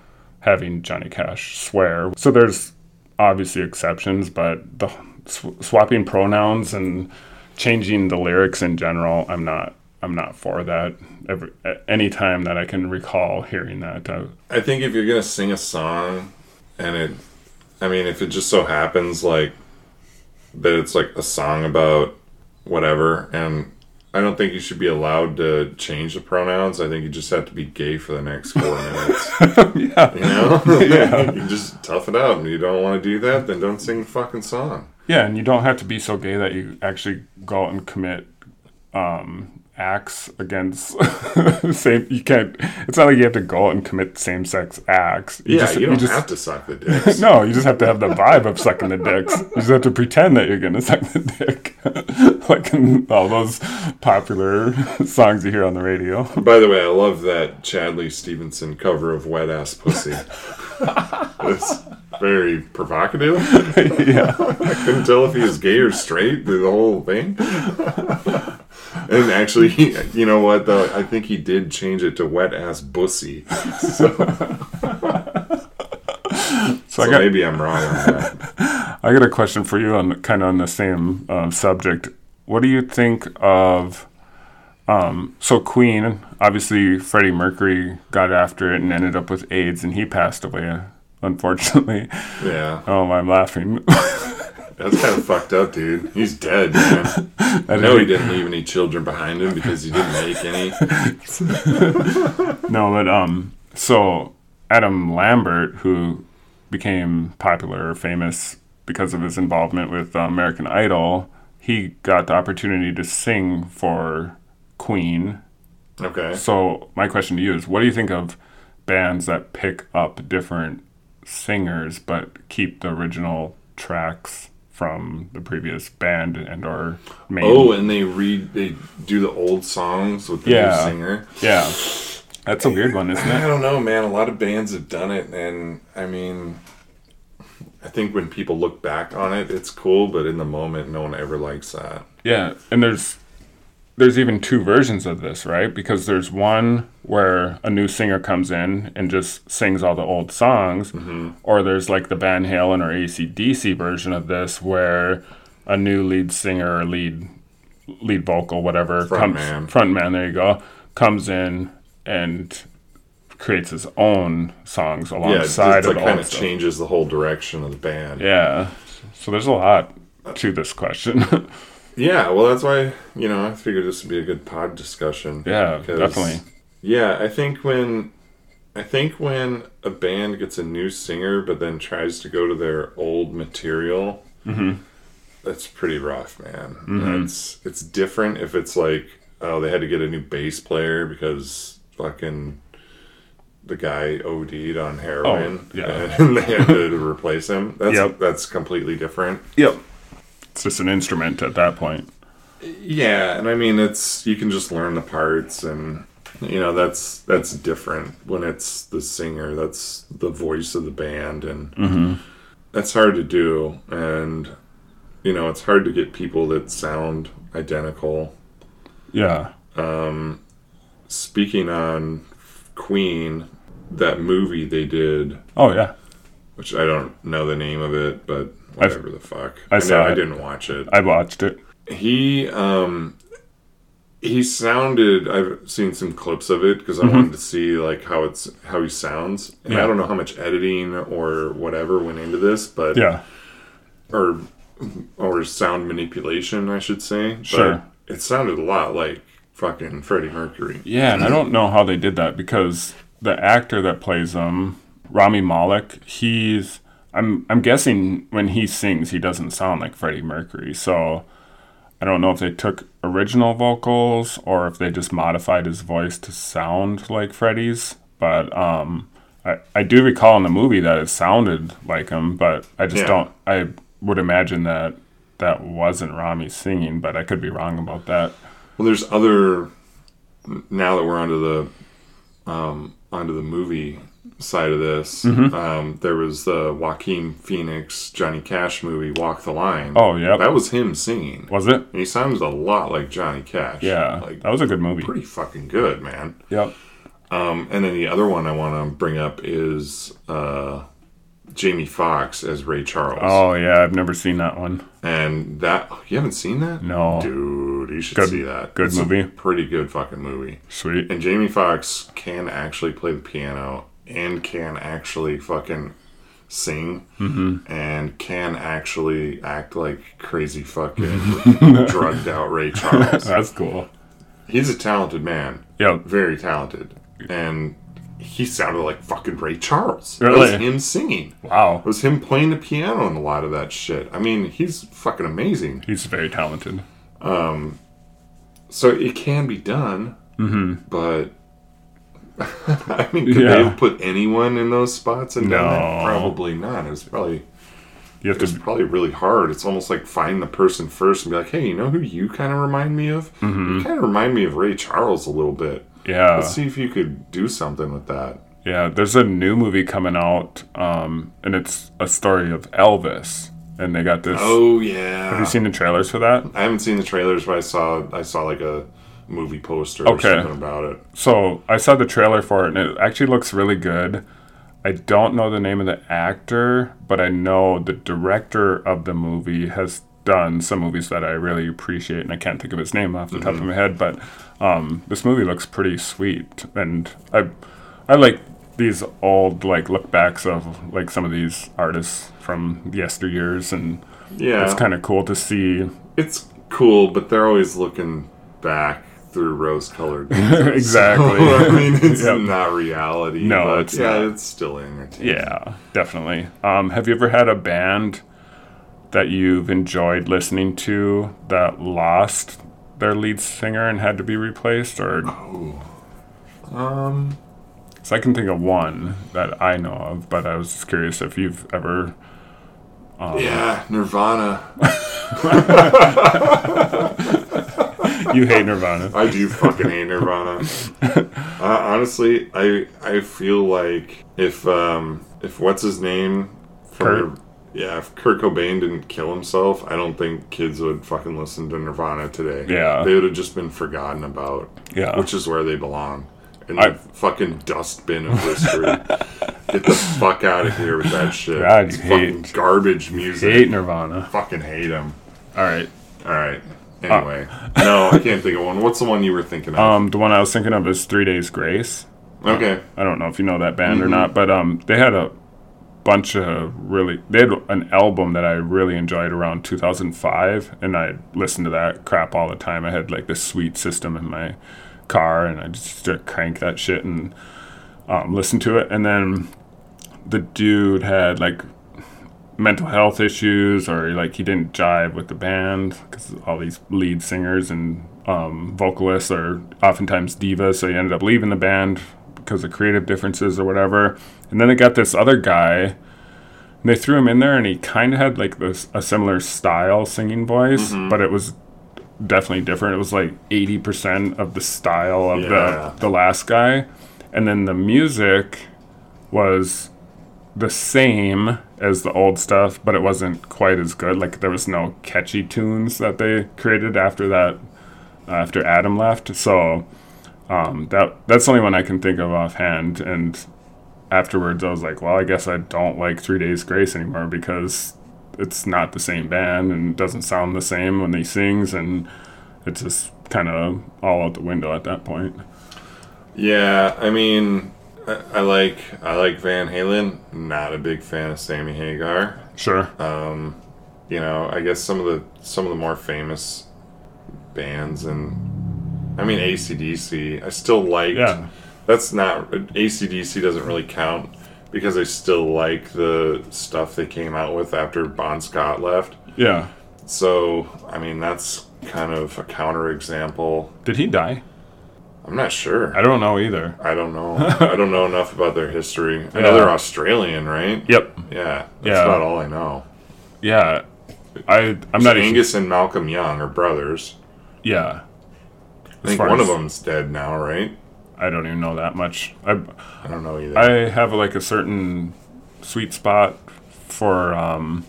having Johnny Cash swear. So there's obviously exceptions, but the sw- swapping pronouns and changing the lyrics in general, I'm not I'm not for that. Every any time that I can recall hearing that, uh, I think if you're gonna sing a song, and it, I mean, if it just so happens like that, it's like a song about whatever, and I don't think you should be allowed to change the pronouns. I think you just have to be gay for the next four minutes. yeah, You know, yeah. you just tough it out. And you don't want to do that, then don't sing the fucking song. Yeah, and you don't have to be so gay that you actually go out and commit um, acts against same. You can't. It's not like you have to go out and commit same-sex acts. yeah, just- you don't just- have to suck the dicks. No, you just have to have the vibe of sucking the dicks. You just have to pretend that you're gonna suck the dick, like in all those popular songs you hear on the radio. By the way, I love that Chadley Stevenson cover of "Wet Ass Pussy." it's very provocative. yeah, I couldn't tell if he was gay or straight through the whole thing. and actually, he, you know what? Though I think he did change it to "Wet Ass Bussy." So, so so I got maybe I'm wrong on that. I got a question for you on kind of on the same um, subject. What do you think of? Um, so Queen, obviously Freddie Mercury got after it and ended up with AIDS, and he passed away. Unfortunately, Yeah, oh, I'm laughing. That's kind of fucked up, dude. He's dead, man. I know he didn't leave any children behind him because he didn't make any. No, but um, so Adam Lambert, who became popular or famous because of his involvement with uh, American Idol, he got the opportunity to sing for Queen. Okay. So my question to you is, what do you think of bands that pick up different singers but keep the original tracks from the previous band and or main? Oh, and they read, they do the old songs with the Yeah. new singer. yeah, that's a weird one, isn't it? I don't know, man. A lot of bands have done it, and I mean, I think when people look back on it, it's cool, but in the moment, no one ever likes that. Yeah, and there's there's even two versions of this, right? Because there's one where a new singer comes in and just sings all the old songs, mm-hmm. or there's like the Van Halen or ACDC version of this where a new lead singer or lead lead vocal, whatever, comes Frontman. front man, there you go, comes in and creates his own songs Yeah, alongside it's of like the kind of stuff. changes the whole direction of the band. Yeah. So there's a lot to this question. Yeah, well, that's why you know I figured this would be a good pod discussion. Yeah, definitely. Yeah, I think when I think when a band gets a new singer, but then tries to go to their old material, Mm-hmm. that's pretty rough, man. It's it's different if it's like oh they had to get a new bass player because fucking the guy OD'd on heroin, Oh, yeah. and they had to replace him. That's Yep. that's completely different. yep. It's just an instrument at that point. Yeah, and I mean it's you can just learn the parts and you know that's that's different when it's the singer that's the voice of the band and that's hard to do and you know it's hard to get people that sound identical. Yeah. um Speaking on Queen, that movie they did, Oh yeah. which I don't know the name of it, but I've- whatever the fuck. I know- saw I it. didn't watch it. I watched it. he um he sounded i've seen some clips of it because i Mm-hmm. wanted to see like how it's how he sounds and Yeah. i don't know how much editing or whatever went into this but Yeah. or or sound manipulation i should say but Sure. it sounded a lot like fucking freddie mercury Yeah, and I don't know how they did that because the actor that plays him, Rami Malek, he's I'm I'm guessing when he sings he doesn't sound like Freddie Mercury. So I don't know if they took original vocals or if they just modified his voice to sound like Freddie's. But um I, I do recall in the movie that it sounded like him, but I just Yeah. don't I would imagine that that wasn't Rami singing, but I could be wrong about that. well there's other now that we're onto the um onto the movie side of this Mm-hmm. um there was the joaquin phoenix johnny cash movie walk the line Oh, yeah. that was him singing Was it? And he sounds a lot like Johnny Cash. Yeah. Like, that was a good movie. pretty fucking good, man. Yep. Um, and then the other one I want to bring up is uh, Jamie Foxx as Ray Charles. Oh yeah, I've never seen that one. And that, you haven't seen that? No. Dude, you should Good- see that. good It's movie. pretty good fucking movie. Sweet. And Jamie Foxx can actually play the piano and can actually fucking sing Mm-hmm. and can actually act like crazy fucking drugged out Ray Charles. That's cool. He's a talented man. Yeah. Very talented. And he sounded like fucking Ray Charles. It Really? was him singing. Wow. It was him playing the piano and a lot of that shit. I mean, he's fucking amazing. He's very talented. Um, So it can be done, mm-hmm. but I mean, could Yeah. they have put anyone in those spots and done that? No. Probably not. It was probably You have it's to. probably really hard. It's almost like find the person first and be like, hey, you know who you kind of remind me of? Mm-hmm. You kind of remind me of Ray Charles a little bit. Yeah. Let's see if you could do something with that. Yeah. There's a new movie coming out, um, and it's a story of Elvis, and they got this. Oh yeah. Have you seen the trailers for that? I haven't seen the trailers, but I saw I saw like a movie poster Okay. or something about it. So I saw the trailer for it, and it actually looks really good. I don't know the name of the actor, but I know the director of the movie has done some movies that I really appreciate, and I can't think of his name off the top of my head. But um, this movie looks pretty sweet, and I I like these old like look backs of like some of these artists from yesteryears, and Yeah, it's kind of cool to see. it's cool, but they're always looking back through rose-colored. exactly. I mean, it's Yep. not reality. No, but it's yeah, not. it's still entertaining. Yeah, definitely. Um, have you ever had a band that you've enjoyed listening to that lost their lead singer and had to be replaced, or? Um, So I can think of one that I know of, but I was just curious if you've ever. yeah, Nirvana. You hate Nirvana. I do fucking hate Nirvana. uh, honestly, I I feel like if um if what's his name from Kurt? Yeah, if Kurt Cobain didn't kill himself, I don't think kids would fucking listen to Nirvana today. Yeah. They would have just been forgotten about. Yeah. Which is where they belong. In I- the fucking dustbin of history. Get the fuck out of here with that shit. God, it's you fucking hate- garbage music. Hate Nirvana. Fucking hate them. All right. All right. Anyway. no, I can't think of one. What's the one you were thinking of? Um, the one I was thinking of is Three Days Grace. okay. I don't know if you know that band or Mm-hmm. not, but um, they had a bunch of really. They had an album that I really enjoyed around 2005, and I listened to that crap all the time. I had like this sweet system in my car, and I just crank that shit and um, listen to it. And then the dude had like mental health issues, or like he didn't jive with the band because all these lead singers and um, vocalists are oftentimes divas, so he ended up leaving the band because of creative differences or whatever. And then they got this other guy. And they threw him in there, and he kind of had like this a similar style singing voice, but it was definitely different. It was like eighty percent of the style of Yeah. the the last guy, and then the music was the same as the old stuff, but it wasn't quite as good. Like there was no catchy tunes that they created after that, after Adam left. So um, that that's the only one I can think of offhand. And afterwards, I was like, well, I guess I don't like Three Days Grace anymore because it's not the same band and it doesn't sound the same when he sings, and it's just kind of all out the window at that point. Yeah, I mean, I, I like I like Van Halen. Not a big fan of Sammy Hagar. Sure. Um, you know, I guess some of the some of the more famous bands and I mean ACDC. I still like. Yeah. That's not ACDC doesn't really count because I still like the stuff they came out with after Bon Scott left. yeah. So I mean, that's kind of a counterexample. Did he die? I'm not sure. I don't know either. I don't know. I don't know enough about their history. I know they're Australian, right? Yep. Yeah, that's Yeah. about all I know. Yeah. I I'm not even, Angus and Malcolm Young are brothers. Yeah. I think one of them's dead now, right? I don't even know that much. I I don't know either. I have like a certain sweet spot for um,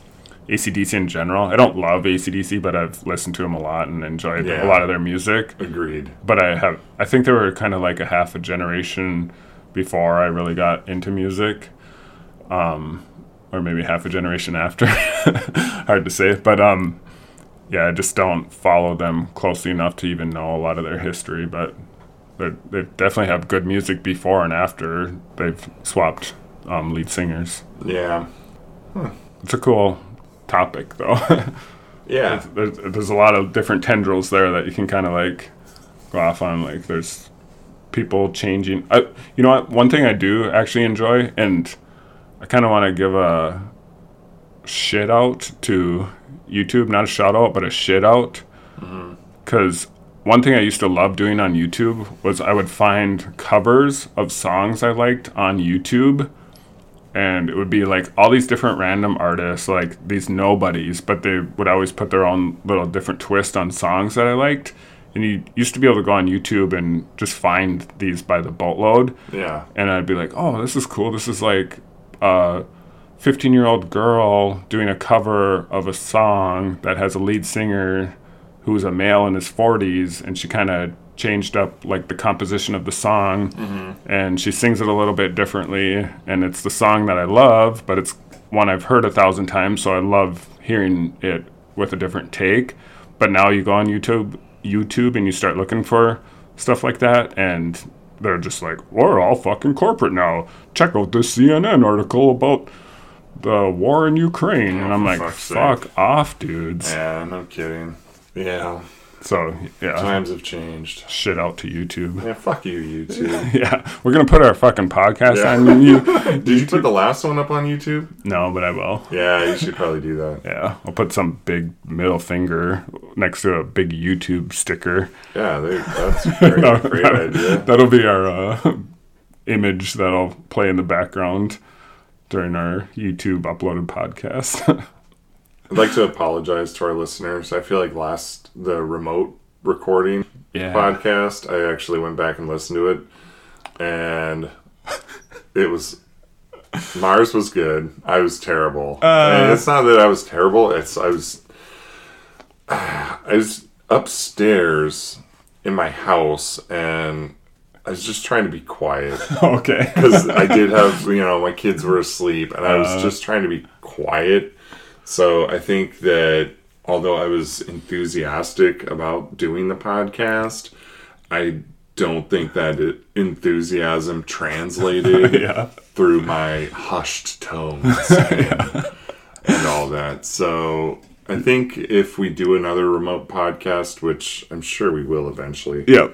ACDC in general. I don't love ACDC, but I've listened to them a lot and enjoyed Yeah. a lot of their music. Agreed. But I have I think they were kind of like a half a generation before I really got into music. Um, or maybe half a generation after. Hard to say, but um, yeah, I just don't follow them closely enough to even know a lot of their history. But they're- they definitely have good music before and after they've swapped um, lead singers. Yeah. It's a cool topic, though. Yeah. there's, there's a lot of different tendrils there that you can kind of like go off on. Like there's people changing. I, you know what? One thing I do actually enjoy, and I kind of want to give a shit out to YouTube. Not a shout out, but a shit out. Mm-hmm. Because one thing I used to love doing on YouTube was I would find covers of songs I liked on YouTube and it would be like all these different random artists, like these nobodies, but they would always put their own little different twist on songs that I liked. And you used to be able to go on YouTube and just find these by the boatload. Yeah. And I'd be like, oh, this is cool. This is like a 15 year old girl doing a cover of a song that has a lead singer who's a male in his 40s. And she kind of changed up like the composition of the song mm-hmm. and she sings it a little bit differently and it's the song that I love but it's one I've heard a thousand times so I love hearing it with a different take but now you go on YouTube YouTube and you start looking for stuff like that and they're just like we're all fucking corporate now check out this CNN article about the war in Ukraine oh, and I'm like fuck's sake. fuck off dudes Yeah, no kidding. Yeah. So yeah Times have changed. shit out to YouTube Yeah, fuck you, YouTube. yeah we're gonna put our fucking podcast Yeah. on you Did you put the last one up on YouTube? no but I will Yeah, you should probably do that. Yeah, I'll put some big middle finger next to a big YouTube sticker. Yeah, they, that's great, great idea. That'll be our uh, image that'll play in the background during our YouTube uploaded podcast. I'd like to apologize to our listeners. I feel like last the remote recording Yeah. podcast, I actually went back and listened to it, and it was Mars was good. I was terrible. Uh. it's not that I was terrible. It's I was. I was upstairs in my house and I was just trying to be quiet okay. because I did have you know my kids were asleep and I was Uh. just trying to be quiet. So I think that although I was enthusiastic about doing the podcast, I don't think that it, enthusiasm translated Yeah. through my hushed tones and, and all that. So I think if we do another remote podcast, which I'm sure we will eventually, Yep.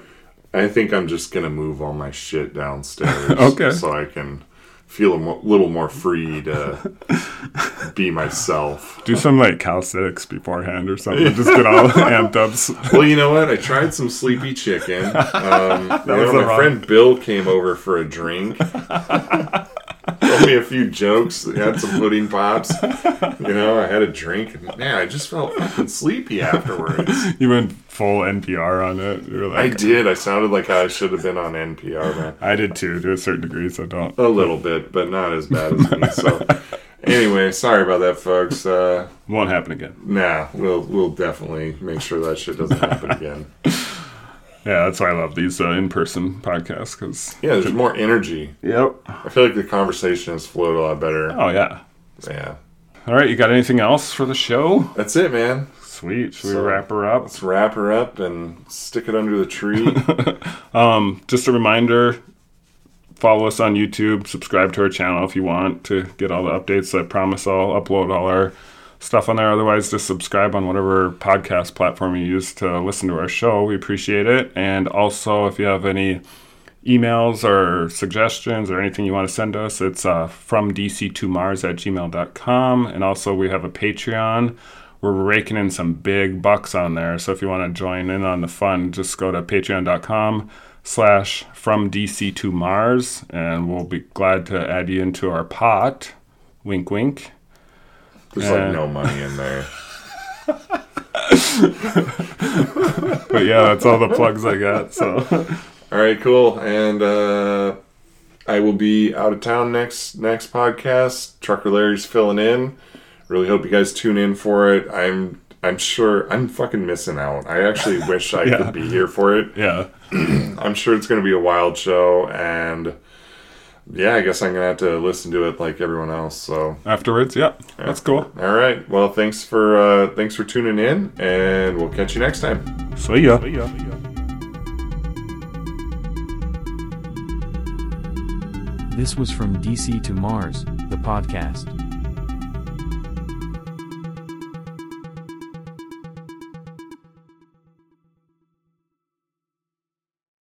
I think I'm just gonna move all my shit downstairs. Okay. So I can feel a mo- little more free to be myself. Do some like calisthenics beforehand or something. Just get all amped up. Well, you know what? I tried some sleepy chicken. Um, you know, was my wrong- friend Bill came over for a drink. Told me a few jokes. Had some pudding pops. You know, I had a drink, and man, I just felt fucking sleepy afterwards. You went full NPR on it. Were I did. I sounded like I should have been on NPR, man. I did too, to a certain degree. So don't. A little bit, but not as bad as me. So, anyway, sorry about that, folks. Uh, Won't happen again. nah, we'll we'll definitely make sure that shit doesn't happen again. Yeah, that's why I love these uh, in-person podcasts because. Yeah, there's more energy. Yep. I feel like the conversation has flowed a lot better. Oh yeah. Yeah, All right, you got anything else for the show? that's it, man. Sweet. Should So- we wrap her up? Let's wrap her up and stick it under the tree. Just a reminder. Follow us on YouTube. Subscribe to our channel if you want to get all the updates. I promise I'll upload all our stuff on there. Otherwise, just subscribe on whatever podcast platform you use to listen to our show. We appreciate it. And also, if you have any emails or suggestions or anything you want to send us, it's uh, from dc2mars at gmail.com. And also, we have a Patreon. We're raking in some big bucks on there. So if you want to join in on the fun, just go to patreon.com slash from DC to Mars, and we'll be glad to add you into our pot. Wink, wink. There's like no money in there. But yeah, that's all the plugs I got. So All right, cool. And uh, I will be out of town next next podcast. Trucker Larry's filling in. Really hope you guys tune in for it. I'm I'm sure I'm fucking missing out. I actually wish I Yeah. could be here for it. yeah, I'm sure it's going to be a wild show, and yeah, I guess I'm gonna have to listen to it like everyone else. So, afterwards, yeah, that's cool. all right. Well, thanks for uh, thanks for tuning in, and we'll catch you next time. See ya. See ya. This was from DC to Mars, the podcast.